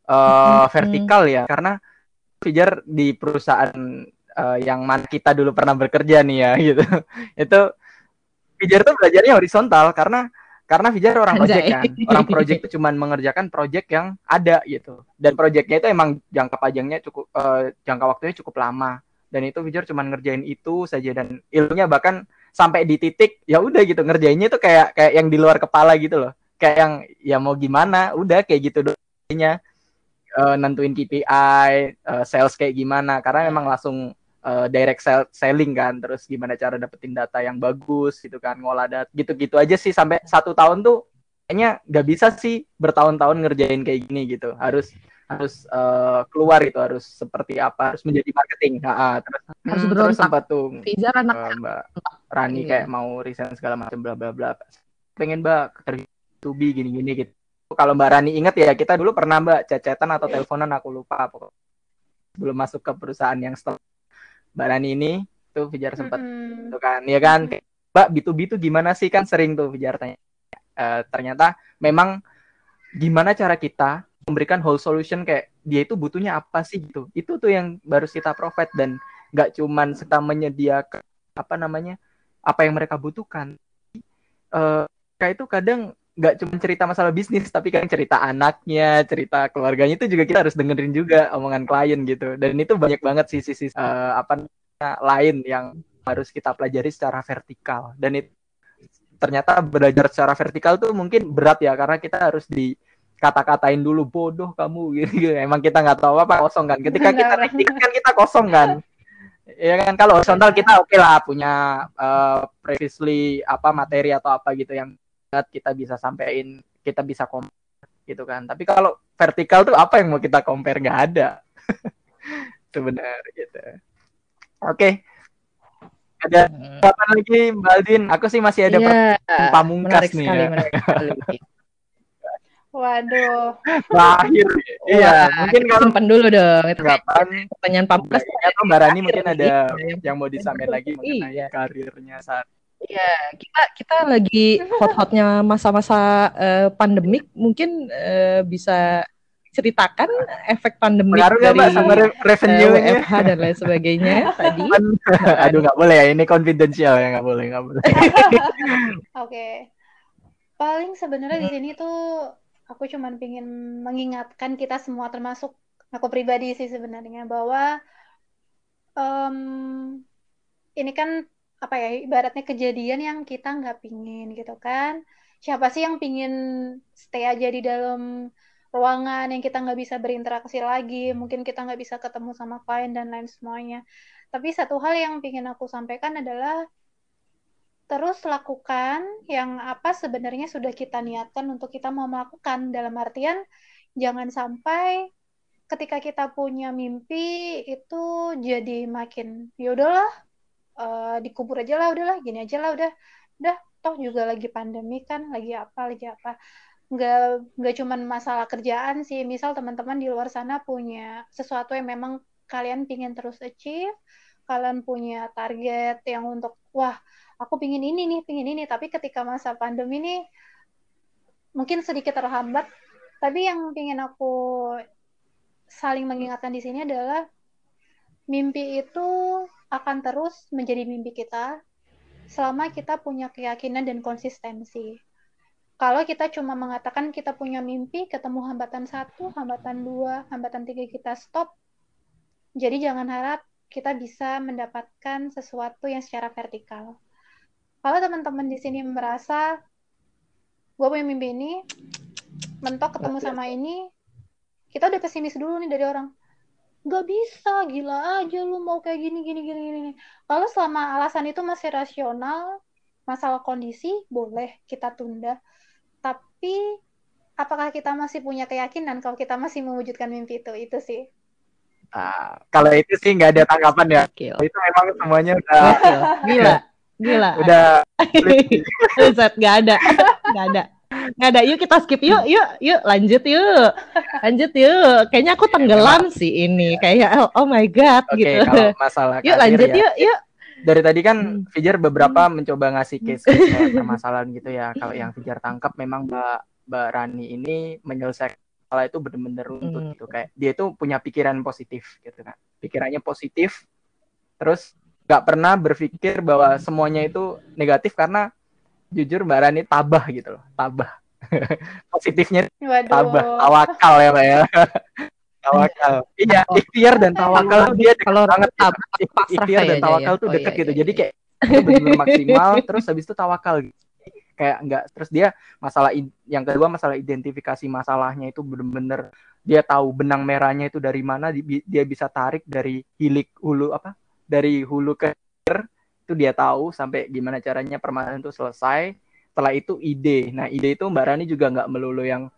Mm-mm. vertikal ya karena Fijar di perusahaan eh, yang mana kita dulu pernah bekerja nih ya gitu. itu Fijar tuh belajarnya horizontal karena karena Fijar orang Anjay. project kan. Orang project itu cuman mengerjakan project yang ada gitu. Dan projectnya itu emang jangka panjangnya cukup eh, jangka waktunya cukup lama dan itu Fijar cuma ngerjain itu saja dan ilmunya bahkan sampai di titik ya udah gitu ngerjainnya itu kayak kayak yang di luar kepala gitu loh kayak yang ya mau gimana udah kayak gitu doanya Eh, nentuin KPI eh, sales kayak gimana karena memang langsung eh, direct sell- selling kan terus gimana cara dapetin data yang bagus gitu kan ngolah data gitu-gitu aja sih sampai satu tahun tuh kayaknya nggak bisa sih bertahun-tahun ngerjain kayak gini gitu. Harus harus eh, keluar itu harus seperti apa harus menjadi marketing. Ha, ha. terus Harus hmm, terus sempat tuh Fijar anak eh, Mbak Rani Iya. kayak mau resign segala macam bla bla bla. Pengen Mbak kerja to be gini gini gitu. Kalau Mbak Rani inget ya kita dulu pernah Mbak cecetan atau teleponan aku lupa pokoknya belum masuk ke perusahaan yang setelah Mbak Rani ini tuh Fijar sempat Mm-mm. gitu kan ya kan? Mbak B2B tuh gimana sih? Kan sering tuh Fijar tanya. Eh, ternyata memang gimana cara kita memberikan whole solution kayak dia itu butuhnya apa sih gitu. Itu tuh yang baru kita provide dan nggak cuman kita menyediakan apa namanya apa yang mereka butuhkan. Eh kayak itu kadang nggak cuma cerita masalah bisnis tapi kan cerita anaknya cerita keluarganya itu juga kita harus dengerin juga omongan klien gitu. Dan itu banyak banget sih sisi eh, apa lain yang harus kita pelajari secara vertikal. Dan itu ternyata belajar secara vertikal tuh mungkin berat ya karena kita harus di kata-katain dulu bodoh kamu gitu, emang kita nggak tahu apa kosong kan? Ketika kita teknik kan kita kosong kan? Ya kan? Kalau horizontal kita oke okay lah punya uh, previously apa materi atau apa gitu yang kita bisa sampaikan kita bisa compare gitu kan tapi kalau vertikal tuh apa yang mau kita compare nggak ada sebenarnya gitu oke okay. ada hmm. apa lagi Mbak Aldin aku sih masih ada yeah, pamungkas nih sekali, ya. Waduh. Lahir. iya, mungkin kalau simpan dulu dong. Itu kapan pertanyaan pamungkas. Atau Mbak Rani mungkin ada yang mau disampaikan lagi mengenai iya. karirnya saat Iya, kita kita lagi hot-hotnya masa-masa uh, pandemik, mungkin uh, bisa ceritakan efek pandemik Pengaruh dari Mbak, sama revenue uh, WFH dan lain sebagainya tadi. Aduh nggak boleh ya, ini confidential ya nggak boleh nggak boleh. Oke, okay. paling sebenarnya di sini tuh aku cuman pingin mengingatkan kita semua termasuk aku pribadi sih sebenarnya bahwa um, ini kan apa ya ibaratnya kejadian yang kita nggak pingin gitu kan. Siapa sih yang pingin stay aja di dalam ruangan yang kita nggak bisa berinteraksi lagi mungkin kita nggak bisa ketemu sama klien dan lain semuanya. Tapi satu hal yang pingin aku sampaikan adalah terus lakukan yang apa sebenarnya sudah kita niatkan untuk kita mau melakukan. Dalam artian jangan sampai ketika kita punya mimpi itu jadi makin ya udahlah uh, dikubur aja lah udahlah gini aja lah udah udah toh juga lagi pandemi kan lagi apa lagi apa nggak nggak cuman masalah kerjaan sih misal teman-teman di luar sana punya sesuatu yang memang kalian pingin terus achieve kalian punya target yang untuk wah aku pingin ini nih, pingin ini. Tapi ketika masa pandemi ini mungkin sedikit terhambat. Tapi yang pingin aku saling mengingatkan di sini adalah mimpi itu akan terus menjadi mimpi kita selama kita punya keyakinan dan konsistensi. Kalau kita cuma mengatakan kita punya mimpi, ketemu hambatan satu, hambatan dua, hambatan tiga kita stop. Jadi jangan harap kita bisa mendapatkan sesuatu yang secara vertikal kalau teman-teman di sini merasa gue punya mimpi ini mentok ketemu sama ini kita udah pesimis dulu nih dari orang Gak bisa gila aja lu mau kayak gini gini gini gini kalau selama alasan itu masih rasional masalah kondisi boleh kita tunda tapi apakah kita masih punya keyakinan kalau kita masih mewujudkan mimpi itu itu sih Nah, kalau itu sih nggak ada tanggapan ya. Gila. Itu memang semuanya udah gila. Gila. Udah. Set nggak ada, nggak ada, nggak ada. Yuk kita skip yuk, yuk, yuk lanjut yuk, lanjut yuk. Kayaknya aku tenggelam sih ini, kayak oh, oh my god okay, gitu. Kalau masalah yuk lanjut ya. yuk, yuk. Dari tadi kan hmm. Fijar beberapa hmm. mencoba ngasih case, case permasalahan gitu ya. Kalau yang Fijar tangkap memang Mbak Mbak Rani ini menyelesaikan masalah itu benar-benar runtut hmm. gitu kayak dia itu punya pikiran positif gitu kan. Pikirannya positif terus nggak pernah berpikir bahwa semuanya itu negatif karena jujur Mbak Rani tabah gitu loh, tabah. Positifnya Waduh. tabah, tawakal ya Mbak ya. tawakal. Iya, ikhtiar dan tawakal dia kalau banget. Tabah, ikhtiar dan tawakal ya. tuh oh, deket iya, gitu. Iya, Jadi iya. kayak benar maksimal terus habis itu tawakal gitu. Kayak enggak terus dia masalah yang kedua masalah identifikasi masalahnya itu benar-benar dia tahu benang merahnya itu dari mana dia bisa tarik dari hilik hulu apa dari hulu ke itu dia tahu sampai gimana caranya permasalahan itu selesai. Setelah itu ide. Nah ide itu Mbak Rani juga nggak melulu yang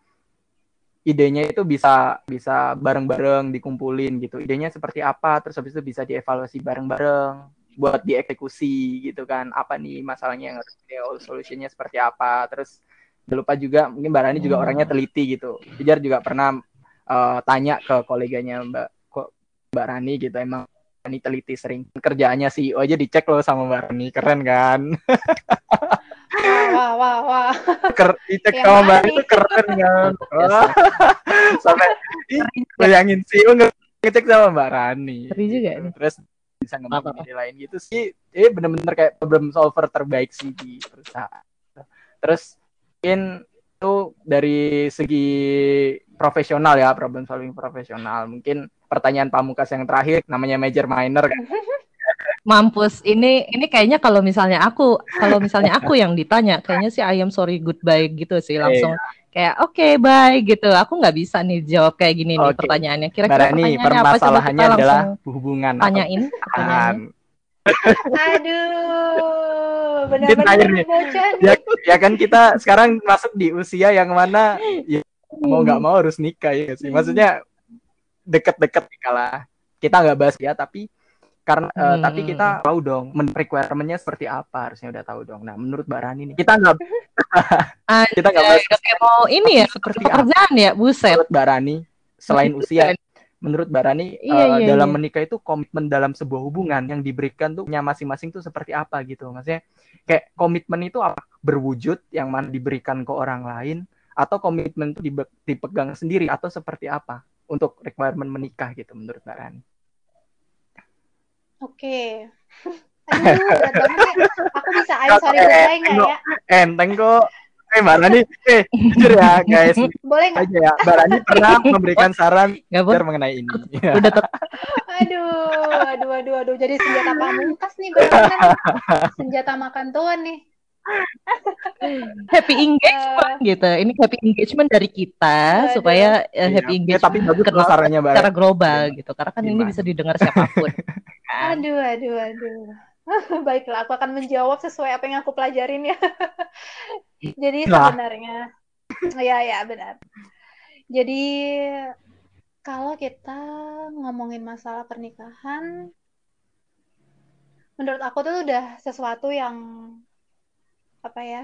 idenya itu bisa bisa bareng-bareng dikumpulin gitu. Idenya seperti apa, terus habis itu bisa dievaluasi bareng-bareng buat dieksekusi gitu kan. Apa nih masalahnya yang harus solusinya seperti apa. Terus jangan lupa juga mungkin Mbak Rani juga hmm. orangnya teliti gitu. Pijar juga pernah uh, tanya ke koleganya Mbak Mbak Rani gitu emang Rani teliti sering. Kerjaannya CEO aja dicek loh sama Mbak Rani keren kan? Wah wah wah Ker dicek sama Mbak Rani itu keren kan? Sampai bayangin CEO ngecek sama Mbak Rani Seri juga nih. terus bisa ngomong lain gitu sih. Eh bener-bener kayak problem solver terbaik sih di perusahaan. Terus mungkin itu dari segi profesional ya problem solving profesional. Mungkin pertanyaan pamukas yang terakhir namanya major minor kan Mampus. Ini ini kayaknya kalau misalnya aku kalau misalnya aku yang ditanya, kayaknya sih I am sorry goodbye gitu sih langsung kayak oke okay, bye gitu. Aku nggak bisa nih jawab kayak gini nih Oke. pertanyaannya. Kira-kira Barani, pertanyaannya apa coba kita adalah langsung hubungan. tanyain pertanyaannya. Aduh, Ini benar-benar nih. nih. Ya, ya kan kita sekarang masuk di usia yang mana ya, mau nggak mau harus nikah ya sih. Maksudnya deket-deket nikah lah. Kita nggak bahas ya, tapi karena eh, Hmm. tapi kita tahu dong men requirement-nya seperti apa harusnya udah tahu dong. Nah, menurut Mbak Rani nih, kita nggak kita nggak bahas kayak mau ini ya Seperti pekerjaan ya, buset. menurut Mbak Rani selain usia menurut Mbak Rani Iya, eh, iya, dalam iya. menikah itu komitmen dalam sebuah hubungan yang diberikan tuh nya masing-masing tuh seperti apa gitu maksudnya kayak komitmen itu apa berwujud yang mana diberikan ke orang lain atau komitmen itu dipegang sendiri atau seperti apa untuk requirement menikah gitu menurut Mbak Rani Oke. Aduh, berat banget ya. Aku bisa ayo sorry Eh, goodbye nggak ya? enteng kok eh Mbak Rani eh jujur ya guys Boleh nggak? aja ya Mbak Rani pernah memberikan saran Gak biar mengenai ini udah tet- Aduh, aduh, aduh, aduh. Jadi senjata pamungkas nih benar Senjata makan tuan nih. happy engagement gitu. Ini happy engagement dari kita Aduh. supaya eh, Iya. happy Ya, engagement tapi bagus kenal sarannya Mbak secara global gitu. Karena kan ini Gimana? bisa didengar siapa pun. Aduh, aduh, aduh. Baiklah, aku akan menjawab sesuai apa yang aku pelajarin ya. Jadi Nah. sebenarnya, ya, ya, benar. Jadi kalau kita ngomongin masalah pernikahan, menurut aku tuh udah sesuatu yang apa ya,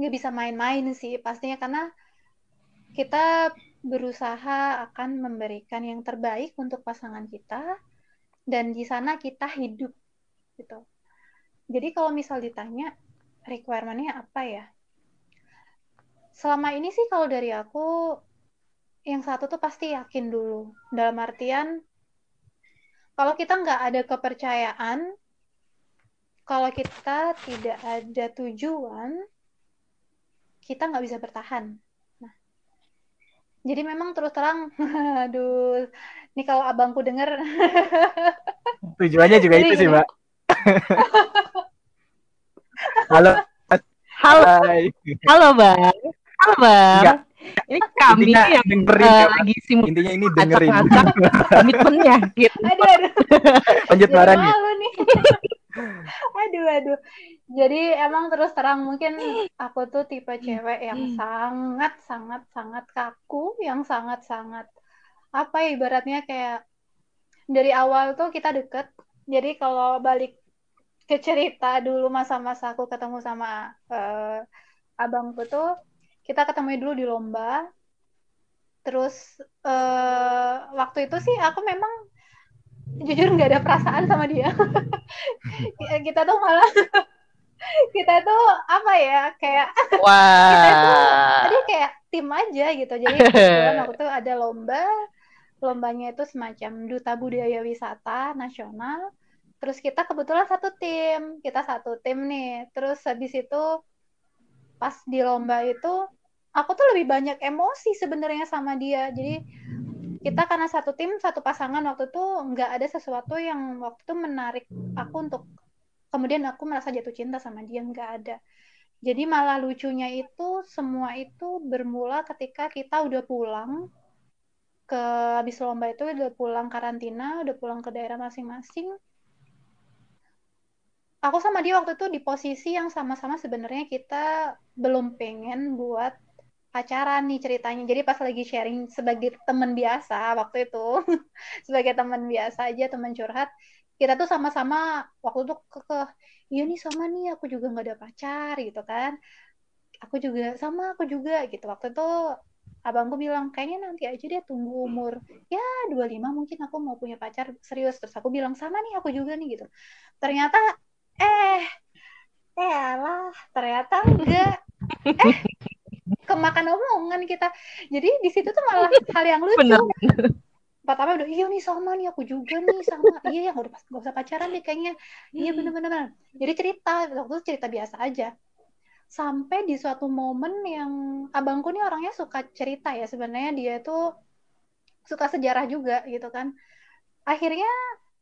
nggak bisa main-main sih pastinya karena kita berusaha akan memberikan yang terbaik untuk pasangan kita dan di sana kita hidup gitu. Jadi kalau misal ditanya requirement-nya apa ya? Selama ini sih kalau dari aku yang satu tuh pasti yakin dulu. Dalam artian kalau kita nggak ada kepercayaan, kalau kita tidak ada tujuan, kita nggak bisa bertahan. Nah, jadi memang terus terang, aduh, ini kalau abangku denger tujuannya juga Jadi itu sih. Mbak halo Halo, hai halo bang, halo bang. Enggak. Ini kami Intinya yang dengerin ya, Mbak. lagi simulasi intinya ini dengerin komitmennya gitu. aduh aduh lanjut Mbak nih aduh aduh. Jadi emang terus terang mungkin aku tuh tipe cewek yang sangat sangat sangat kaku yang sangat sangat apa ya ibaratnya kayak dari awal tuh kita deket. Jadi kalau balik ke cerita dulu masa-masa aku ketemu sama eh, abangku tuh kita ketemu dulu di lomba. Terus eh, waktu itu sih aku memang jujur nggak ada perasaan sama dia. Kita tuh malah kita tuh apa ya kayak Wah. tadi kayak tim aja gitu. Jadi kebetulan waktu itu ada lomba lombanya itu semacam duta budaya wisata nasional. Terus kita kebetulan satu tim kita satu tim nih. Terus habis itu pas di lomba itu aku tuh lebih banyak emosi sebenarnya sama dia. Jadi kita karena satu tim satu pasangan waktu itu nggak ada sesuatu yang waktu itu menarik aku untuk kemudian aku merasa jatuh cinta sama dia nggak ada. Jadi malah lucunya itu semua itu bermula ketika kita udah pulang ke habis lomba itu udah pulang karantina udah pulang ke daerah masing-masing. Aku sama dia waktu itu di posisi yang sama-sama sebenarnya kita belum pengen buat pacaran nih ceritanya. Jadi pas lagi sharing sebagai teman biasa waktu itu, sebagai teman biasa aja teman curhat, kita tuh sama-sama waktu itu ke, ke iya nih sama nih aku juga nggak ada pacar gitu kan. Aku juga sama aku juga gitu. Waktu itu abangku bilang kayaknya nanti aja dia tunggu umur ya 25 mungkin aku mau punya pacar serius terus aku bilang sama nih aku juga nih gitu. Ternyata eh eh alah ternyata enggak eh kemakan omongan kita. Jadi di situ tuh malah hal yang lucu. Bener. pertama udah iya nih sama nih aku juga nih sama. Iya ya nggak usah nggak usah pacaran deh kayaknya. Iya bener-bener. Bener. jadi cerita waktu itu cerita biasa aja. Sampai di suatu momen yang abangku nih orangnya suka cerita ya sebenarnya dia tuh suka sejarah juga gitu kan. Akhirnya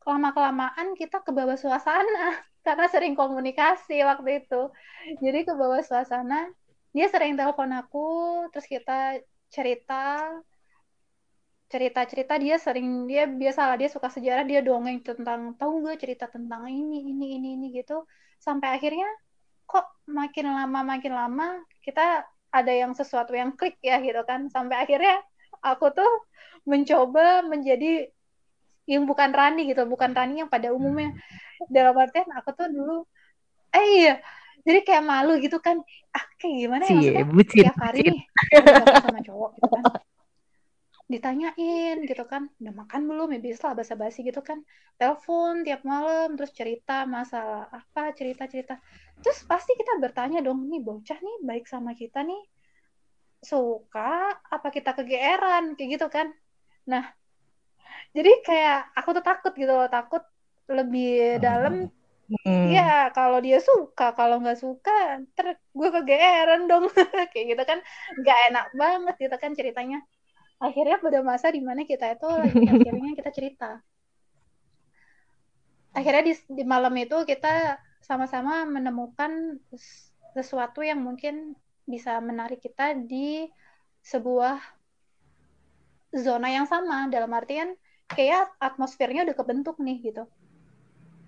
lama kelamaan kita ke bawah suasana karena sering komunikasi waktu itu. Jadi ke bawah suasana dia sering telepon aku terus kita cerita cerita-cerita dia sering dia biasalah dia suka sejarah dia dongeng tentang tahu gue cerita tentang ini ini ini ini gitu. Sampai akhirnya kok makin lama makin lama kita ada yang sesuatu yang klik ya gitu kan. Sampai akhirnya aku tuh mencoba menjadi yang bukan Rani gitu bukan Rani yang pada umumnya. Dalam artian aku tuh dulu eh iya jadi kayak malu gitu kan ah kayak gimana ya Cie, maksudnya? bucin, tiap hari bucin. nih sama cowok gitu kan. Ditanyain gitu kan udah makan belum ya bisa lah basa-basi gitu kan. Telepon tiap malam terus cerita masalah apa cerita-cerita. Terus pasti kita bertanya dong nih bocah nih baik sama kita nih suka apa kita kegeeran? Kayak gitu kan. Nah jadi kayak aku tuh takut gitu loh takut lebih dalam Hmm. Iya, kalau dia suka, kalau nggak suka, ter gue kegeeran dong, kayak gitu kan, nggak enak banget gitu kan ceritanya. Akhirnya pada masa di mana kita itu lagi akhirnya kita cerita. Akhirnya di, di malam itu kita sama-sama menemukan sesuatu yang mungkin bisa menarik kita di sebuah zona yang sama dalam artian kayak atmosfernya udah kebentuk nih gitu.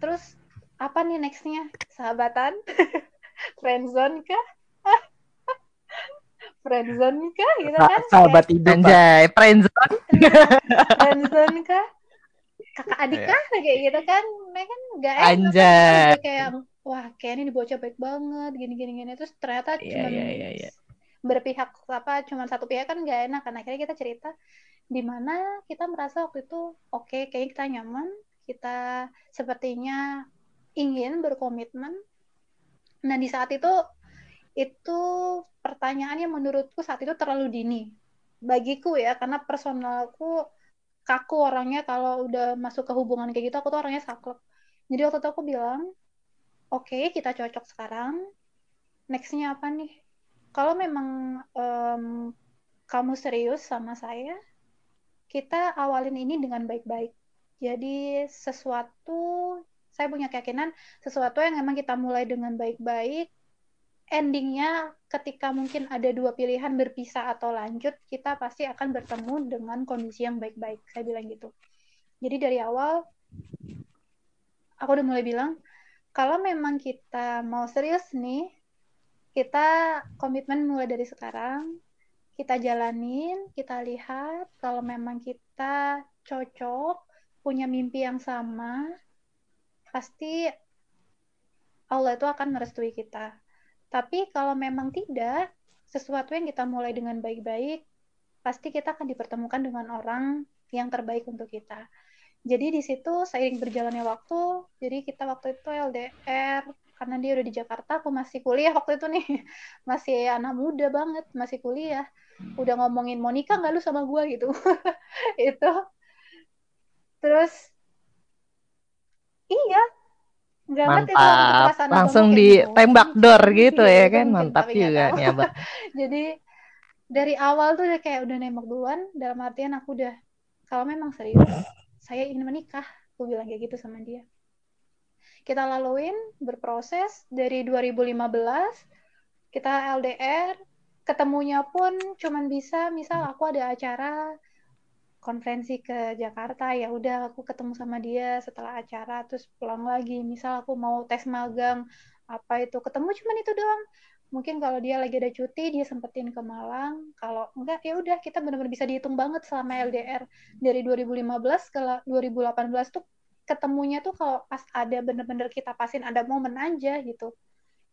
Terus apa nih nextnya? Sahabatan? Friendzone kah? Friendzone kah? Gitu kan? Sahabat hidup Pak. Anjay, friendzone. friendzone kah? Kakak adik kah? Kayak gitu kan? Mereka kan nggak enak. Anjay. kan. Kayak wah kayak ini bocah baik banget. Gini gini gini. Terus ternyata Iya, cuma iya, iya, iya. berpihak apa cuma satu pihak kan nggak enak. Kan akhirnya kita cerita di mana kita merasa waktu itu oke kayaknya kita nyaman. Kita sepertinya ingin berkomitmen. Nah di saat itu itu pertanyaan yang menurutku saat itu terlalu dini. Bagiku ya karena personalku kaku orangnya. Kalau udah masuk ke hubungan kayak gitu aku tuh orangnya saklek. Jadi waktu itu aku bilang oke kita cocok sekarang. Nextnya apa nih? Kalau memang em, kamu serius sama saya kita awalin ini dengan baik-baik. Jadi sesuatu saya punya keyakinan sesuatu yang memang kita mulai dengan baik-baik endingnya ketika mungkin ada dua pilihan berpisah atau lanjut kita pasti akan bertemu dengan kondisi yang baik-baik. Saya bilang gitu. Jadi dari awal aku udah mulai bilang kalau memang kita mau serius nih kita komitmen mulai dari sekarang kita jalanin kita lihat kalau memang kita cocok punya mimpi yang sama pasti Allah itu akan merestui kita tapi kalau memang tidak, sesuatu yang kita mulai dengan baik-baik, pasti kita akan dipertemukan dengan orang yang terbaik untuk kita. Jadi di situ seiring berjalannya waktu, jadi kita waktu itu LDR, karena dia udah di Jakarta, aku masih kuliah waktu itu nih. Masih anak muda banget, masih kuliah. Udah ngomongin mau nikah nggak lu sama gua gitu. itu. Terus, iya, itu Mantap. abangku Langsung ditembak gitu Iya, ya itu kan. Mantap tapi juga Abang. Jadi dari awal tuh udah kayak udah nembak duluan dalam artian aku udah kalau memang serius saya ingin menikah. Aku bilang kayak gitu sama dia. Kita laluin berproses. Dari 2015 kita LDR ketemunya pun cuman bisa misal aku ada acara konferensi ke Jakarta ya udah aku ketemu sama dia setelah acara terus pulang lagi. Misal aku mau tes magang apa itu ketemu cuman itu doang. Mungkin kalau dia lagi ada cuti dia sempetin ke Malang. Kalau enggak ya udah kita benar-benar bisa dihitung banget selama LDR dari 2015 ke la- 2018 tuh ketemunya tuh kalau pas ada bener-bener kita pasin ada momen aja gitu.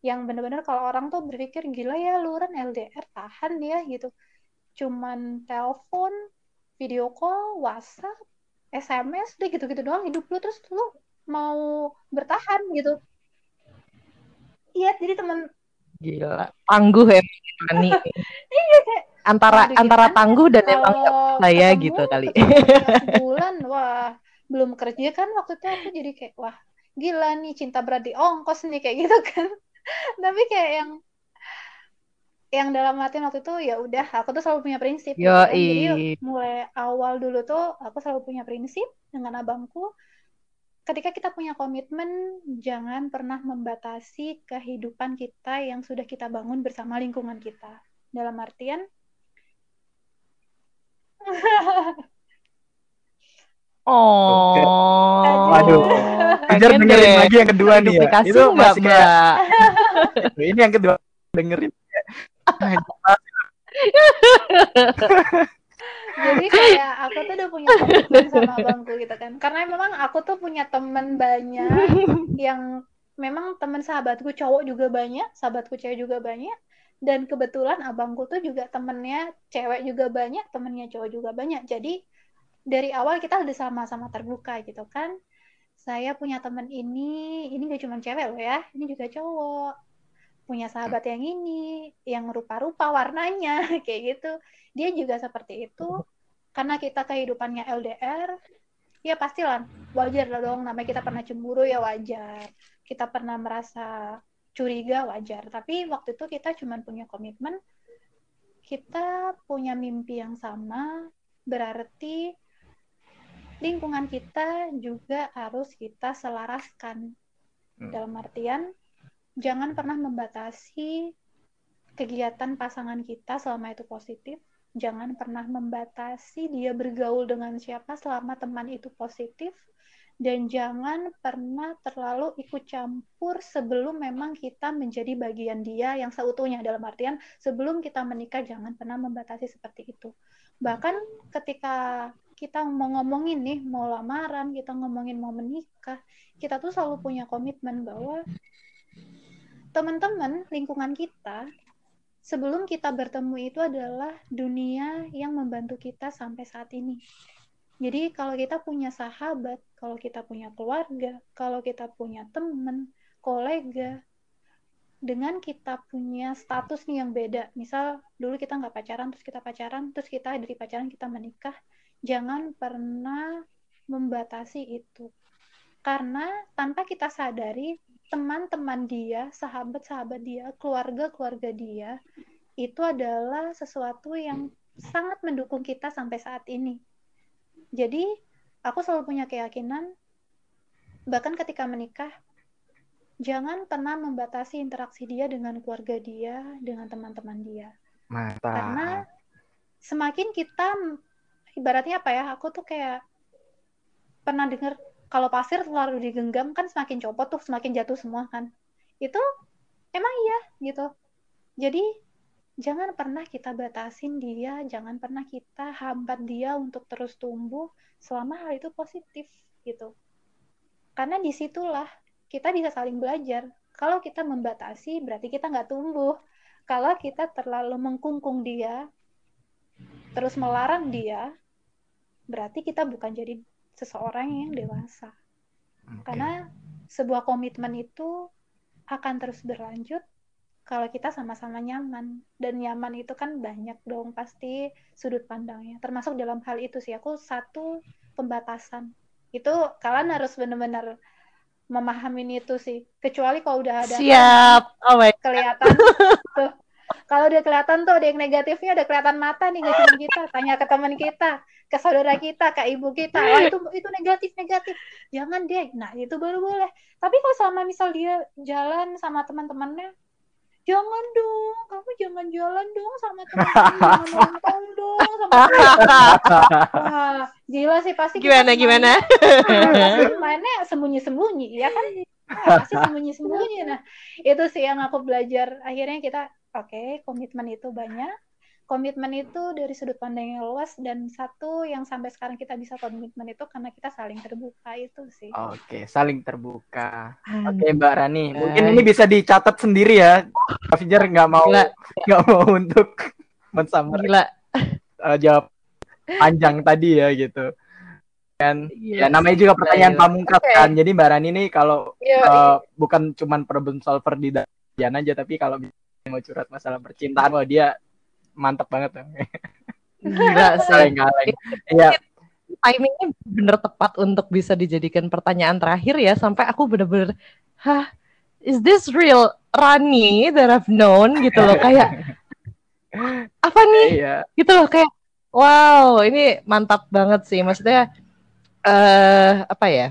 Yang bener-bener kalau orang tuh berpikir gila ya lu kan LDR tahan dia gitu. Cuman telepon video call WhatsApp SMS udah gitu-gitu doang hidup lu terus lu mau bertahan gitu iya jadi teman Gila. Tangguh ya Ani. iya kayak Antara Waduh, antara gimana? tangguh dan emang nggak kalau percaya ketemu, gitu kali. sebulan wah belum kerja kan waktu itu aku jadi kayak wah gila nih cinta berat di ongkos nih kayak gitu kan tapi kayak yang yang dalam hati waktu itu ya udah aku tuh selalu punya prinsip gitu kan. jadi Yoi. mulai awal dulu tuh aku selalu punya prinsip dengan abangku ketika kita punya komitmen, jangan pernah membatasi kehidupan kita yang sudah kita bangun bersama lingkungan kita. Dalam artian, Oh. Kejar Pengen dengerin deh. lagi yang kedua nih ya. Duplikasi Itu nggak, masih kayak ini yang kedua dengerin. jadi kayak aku tuh udah punya komitmen sama abangku gitu kan. Karena memang aku tuh punya temen banyak yang memang temen sahabatku cowok juga banyak, sahabatku cewek juga banyak. Dan kebetulan abangku tuh juga temennya cewek juga banyak, temennya cowok juga banyak. Jadi dari awal kita udah sama-sama terbuka gitu kan. Saya punya temen ini, ini gak cuma cewek loh ya, ini juga cowok. Punya sahabat yang ini, yang rupa-rupa warnanya, kayak gitu. Dia juga seperti itu. Karena kita kehidupannya LDR, ya pastilah wajar lah dong. Namanya kita pernah cemburu ya wajar. Kita pernah merasa curiga wajar. Tapi waktu itu kita cuma punya komitmen, kita punya mimpi yang sama, berarti lingkungan kita juga harus kita selaraskan. Hmm. Dalam artian, jangan pernah membatasi kegiatan pasangan kita selama itu positif. Jangan pernah membatasi dia bergaul dengan siapa selama teman itu positif. Dan jangan pernah terlalu ikut campur sebelum memang kita menjadi bagian dia yang seutuhnya. Dalam artian, sebelum kita menikah, jangan pernah membatasi seperti itu. Bahkan ketika kita mau ngomongin nih, mau lamaran, kita ngomongin mau menikah, kita tuh selalu punya komitmen bahwa teman-teman lingkungan kita sebelum kita bertemu itu adalah dunia yang membantu kita sampai saat ini. Jadi kalau kita punya sahabat, kalau kita punya keluarga, kalau kita punya teman, kolega, dengan kita punya status nih yang beda, misal dulu kita nggak pacaran, terus kita pacaran, terus kita dari pacaran kita menikah, jangan pernah membatasi itu. Karena tanpa kita sadari, teman-teman dia, sahabat-sahabat dia, keluarga-keluarga dia, itu adalah sesuatu yang sangat mendukung kita sampai saat ini. Jadi, aku selalu punya keyakinan, bahkan ketika menikah, jangan pernah membatasi interaksi dia dengan keluarga dia, dengan teman-teman dia. Mantap. Karena semakin kita, ibaratnya apa ya, aku tuh kayak pernah dengar kalau pasir terlalu digenggam kan semakin copot tuh, semakin jatuh semua kan. Itu emang iya gitu. Jadi jangan pernah kita batasin dia, jangan pernah kita hambat dia untuk terus tumbuh selama hal itu positif gitu. Karena di situlah kita bisa saling belajar. Kalau kita membatasi berarti kita nggak tumbuh. Kalau kita terlalu mengkungkung dia, terus melarang dia, berarti kita bukan jadi seseorang yang dewasa. Oke. Karena sebuah komitmen itu akan terus berlanjut kalau kita sama-sama nyaman. Dan nyaman itu kan banyak dong pasti sudut pandangnya. Termasuk dalam hal itu sih aku satu pembatasan. Itu kalian harus benar-benar memahamin itu sih. Kecuali kalau udah ada Siap. Oh my kelihatan tuh. Kalau udah kelihatan tuh ada yang negatifnya udah kelihatan mata nih gak cuma kita. Tanya ke teman kita, ke saudara kita, ke ibu kita. Wah itu itu negatif negatif. Jangan deh. Nah itu baru boleh. Tapi kalau selama misal dia jalan sama teman-temannya, jangan dong, kamu jangan jalan dong sama teman-teman, jangan nongkrong dong sama Wah, gila sih pasti Gimana gimana? mainnya sembunyi-sembunyi, ya kan? Pasti sembunyi-sembunyi. Nah, itu sih yang aku belajar. Akhirnya kita, oke, komitmen itu banyak. Komitmen itu dari sudut pandang yang luas dan satu yang sampai sekarang kita bisa komitmen itu karena kita saling terbuka itu sih. Oke, saling terbuka. Hmm. Oke, Mbak Rani. Mungkin Baik. ini bisa dicatat sendiri ya. Kak Fijar nggak mau Gila. nggak mau untuk mensamar Gila. eh, jawab panjang tadi ya gitu. Kan Gila. ya namanya juga pertanyaan Gila. pamungkas Oke. kan. Jadi Mbak Rani nih kalau Iya. eh, bukan cuman problem solver di dalam aja tapi kalau mau curhat masalah percintaan wah dia mantap banget. Gila sih. Kaleng-kaleng. Iya, Timingnya bener tepat untuk bisa dijadikan pertanyaan terakhir ya. Sampai aku bener-bener, hah, is this real Rani that I've known gitu loh. Kayak, apa nih? iya. gitu loh kayak wow ini mantap banget sih maksudnya eh apa ya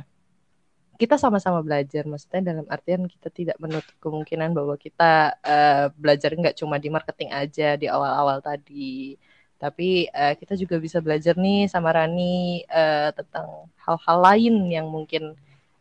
kita sama-sama belajar. Maksudnya dalam artian kita tidak menutup kemungkinan bahwa kita uh, belajar nggak cuma di marketing aja di awal-awal tadi, tapi uh, kita juga bisa belajar nih sama Rani uh, tentang hal-hal lain yang mungkin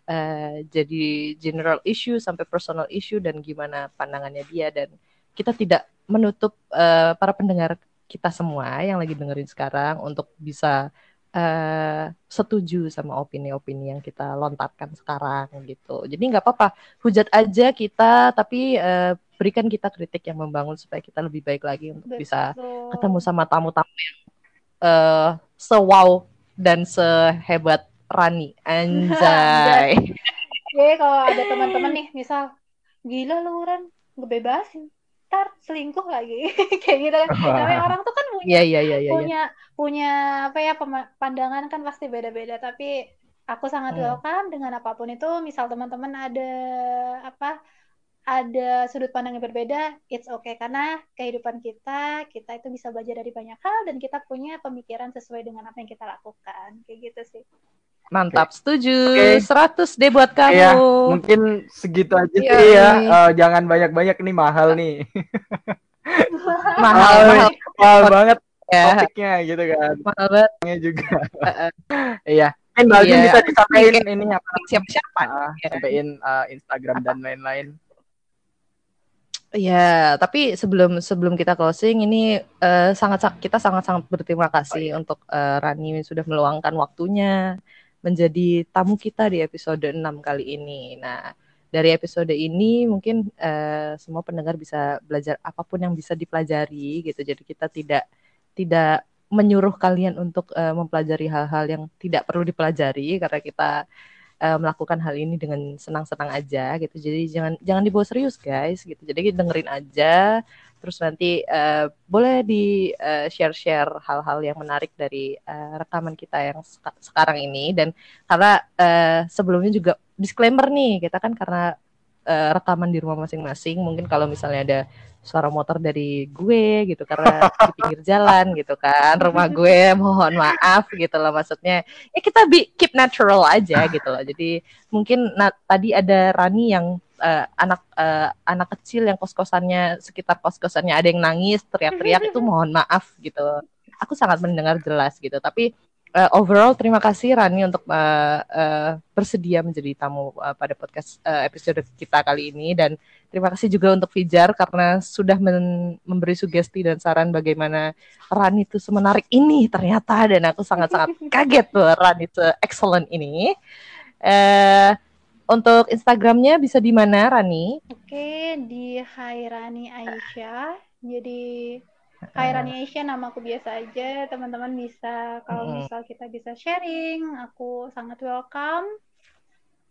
uh, jadi general issue sampai personal issue dan gimana pandangannya dia dan kita tidak menutup uh, para pendengar kita semua yang lagi dengerin sekarang untuk bisa uh, setuju sama opini-opini yang kita lontarkan sekarang gitu. Jadi nggak apa-apa, hujat aja kita, tapi uh, berikan kita kritik yang membangun supaya kita lebih baik lagi untuk Betul. bisa ketemu sama tamu-tamu yang uh, sewow dan sehebat Rani. Anjay. Oke, kalau ada teman-teman nih, misal gila lu Ran, ngebebasin ntar selingkuh lagi. Kayak gitu kan. Namanya orang tuh kan punya yeah, yeah, yeah, yeah, punya yeah. punya apa ya pandangan kan pasti beda-beda. Tapi aku sangat hmm. welcome dengan apa pun itu. Misal teman-teman ada apa ada sudut pandang yang berbeda it's okay. Karena kehidupan kita kita itu bisa belajar dari banyak hal dan kita punya pemikiran sesuai dengan apa yang kita lakukan. Kayak gitu sih Mantap, setuju. Okay. 100 deh buat kamu. Iya, mungkin segitu aja iya, sih ya. Uh, jangan banyak-banyak nih mahal nih. mahal, mahal, mahal banget ya. topiknya gitu kan. Mahal banget. juga. Iya. Mungkin Mbak iya. bisa disampaikan ini apa? Siapa-siapa? Uh, sampaikan uh, Instagram dan lain-lain. Ya, tapi sebelum sebelum kita closing ini uh, sangat kita sangat sangat berterima kasih oh, iya. untuk uh, Rani sudah meluangkan waktunya menjadi tamu kita di episode 6 kali ini. Nah, dari episode ini mungkin uh, semua pendengar bisa belajar apa pun yang bisa dipelajari gitu. Jadi kita tidak tidak menyuruh kalian untuk uh, mempelajari hal-hal yang tidak perlu dipelajari karena kita uh, melakukan hal ini dengan senang-senang aja gitu. Jadi jangan jangan dibawa serius guys gitu. Jadi dengerin aja terus nanti uh, boleh di uh, share-share hal-hal yang menarik dari uh, rekaman kita yang seka sekarang ini. Dan karena uh, sebelumnya juga disclaimer nih kita kan karena uh, rekaman di rumah masing-masing mungkin kalau misalnya ada suara motor dari gue gitu karena di pinggir jalan gitu kan rumah gue mohon maaf gitu loh maksudnya. Ya kita be, keep natural aja gitu loh. Jadi mungkin tadi ada Rani yang uh, anak uh, anak kecil yang kos-kosannya sekitar kos-kosannya ada yang nangis teriak-teriak itu mohon maaf gitu. Aku sangat mendengar jelas gitu. Tapi uh, overall terima kasih Rani untuk uh, uh, bersedia menjadi tamu uh, pada podcast uh, episode kita kali ini. Dan terima kasih juga untuk Fijar karena sudah men memberi sugesti dan saran bagaimana Rani itu semenarik ini ternyata. Dan aku sangat-sangat kaget tuh Rani itu excellent ini. Uh, untuk Instagramnya bisa di mana, Rani? Oke, di Hai Rani Aisyah. Jadi Hai Rani Aisyah nama aku biasa aja. Teman-teman bisa kalau misal kita bisa sharing, aku sangat welcome.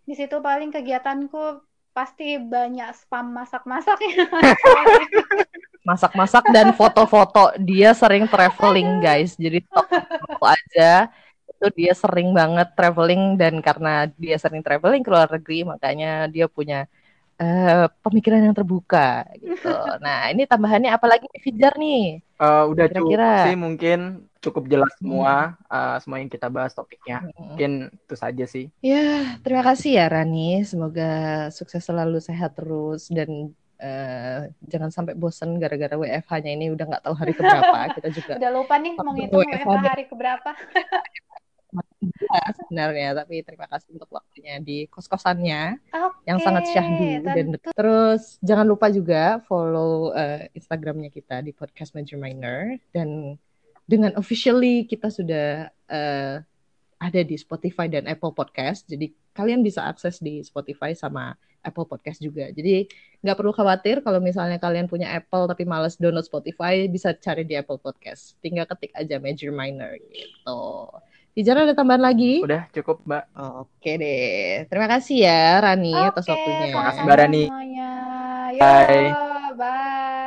Di situ paling kegiatanku pasti banyak spam masak-masaknya. Masak-masak dan foto-foto. Dia sering traveling, guys. Jadi top aja itu dia sering banget traveling dan karena dia sering traveling ke luar negeri makanya dia punya uh, pemikiran yang terbuka gitu. Nah ini tambahannya apalagi Fijar nih? Uh, udah Kira-kira. cukup sih mungkin cukup jelas semua hmm. uh, semua yang kita bahas topiknya. Hmm. Mungkin itu saja sih. Ya terima kasih ya Rani. Semoga sukses selalu sehat terus dan Uh, jangan sampai bosen gara-gara WFH-nya ini udah nggak tahu hari keberapa kita juga udah lupa nih mau ngitung WFH hari keberapa sebenarnya. Tapi terima kasih untuk waktunya di kos-kosannya okay, yang sangat syahdu dan terus jangan lupa juga follow uh, Instagramnya kita di podcast Major Minor. Dan dengan officially kita sudah uh, ada di Spotify dan Apple Podcast. Jadi kalian bisa akses di Spotify sama Apple Podcast juga. Jadi nggak perlu khawatir kalau misalnya kalian punya Apple tapi males download Spotify bisa cari di Apple Podcast. Tinggal ketik aja Major Minor gitu Ijara ada tambahan lagi? Udah cukup Mbak. Oke deh. Terima kasih ya Rani Oke, atas waktunya. Terima kasih Mbak Rani. Semuanya. Yo, bye. bye.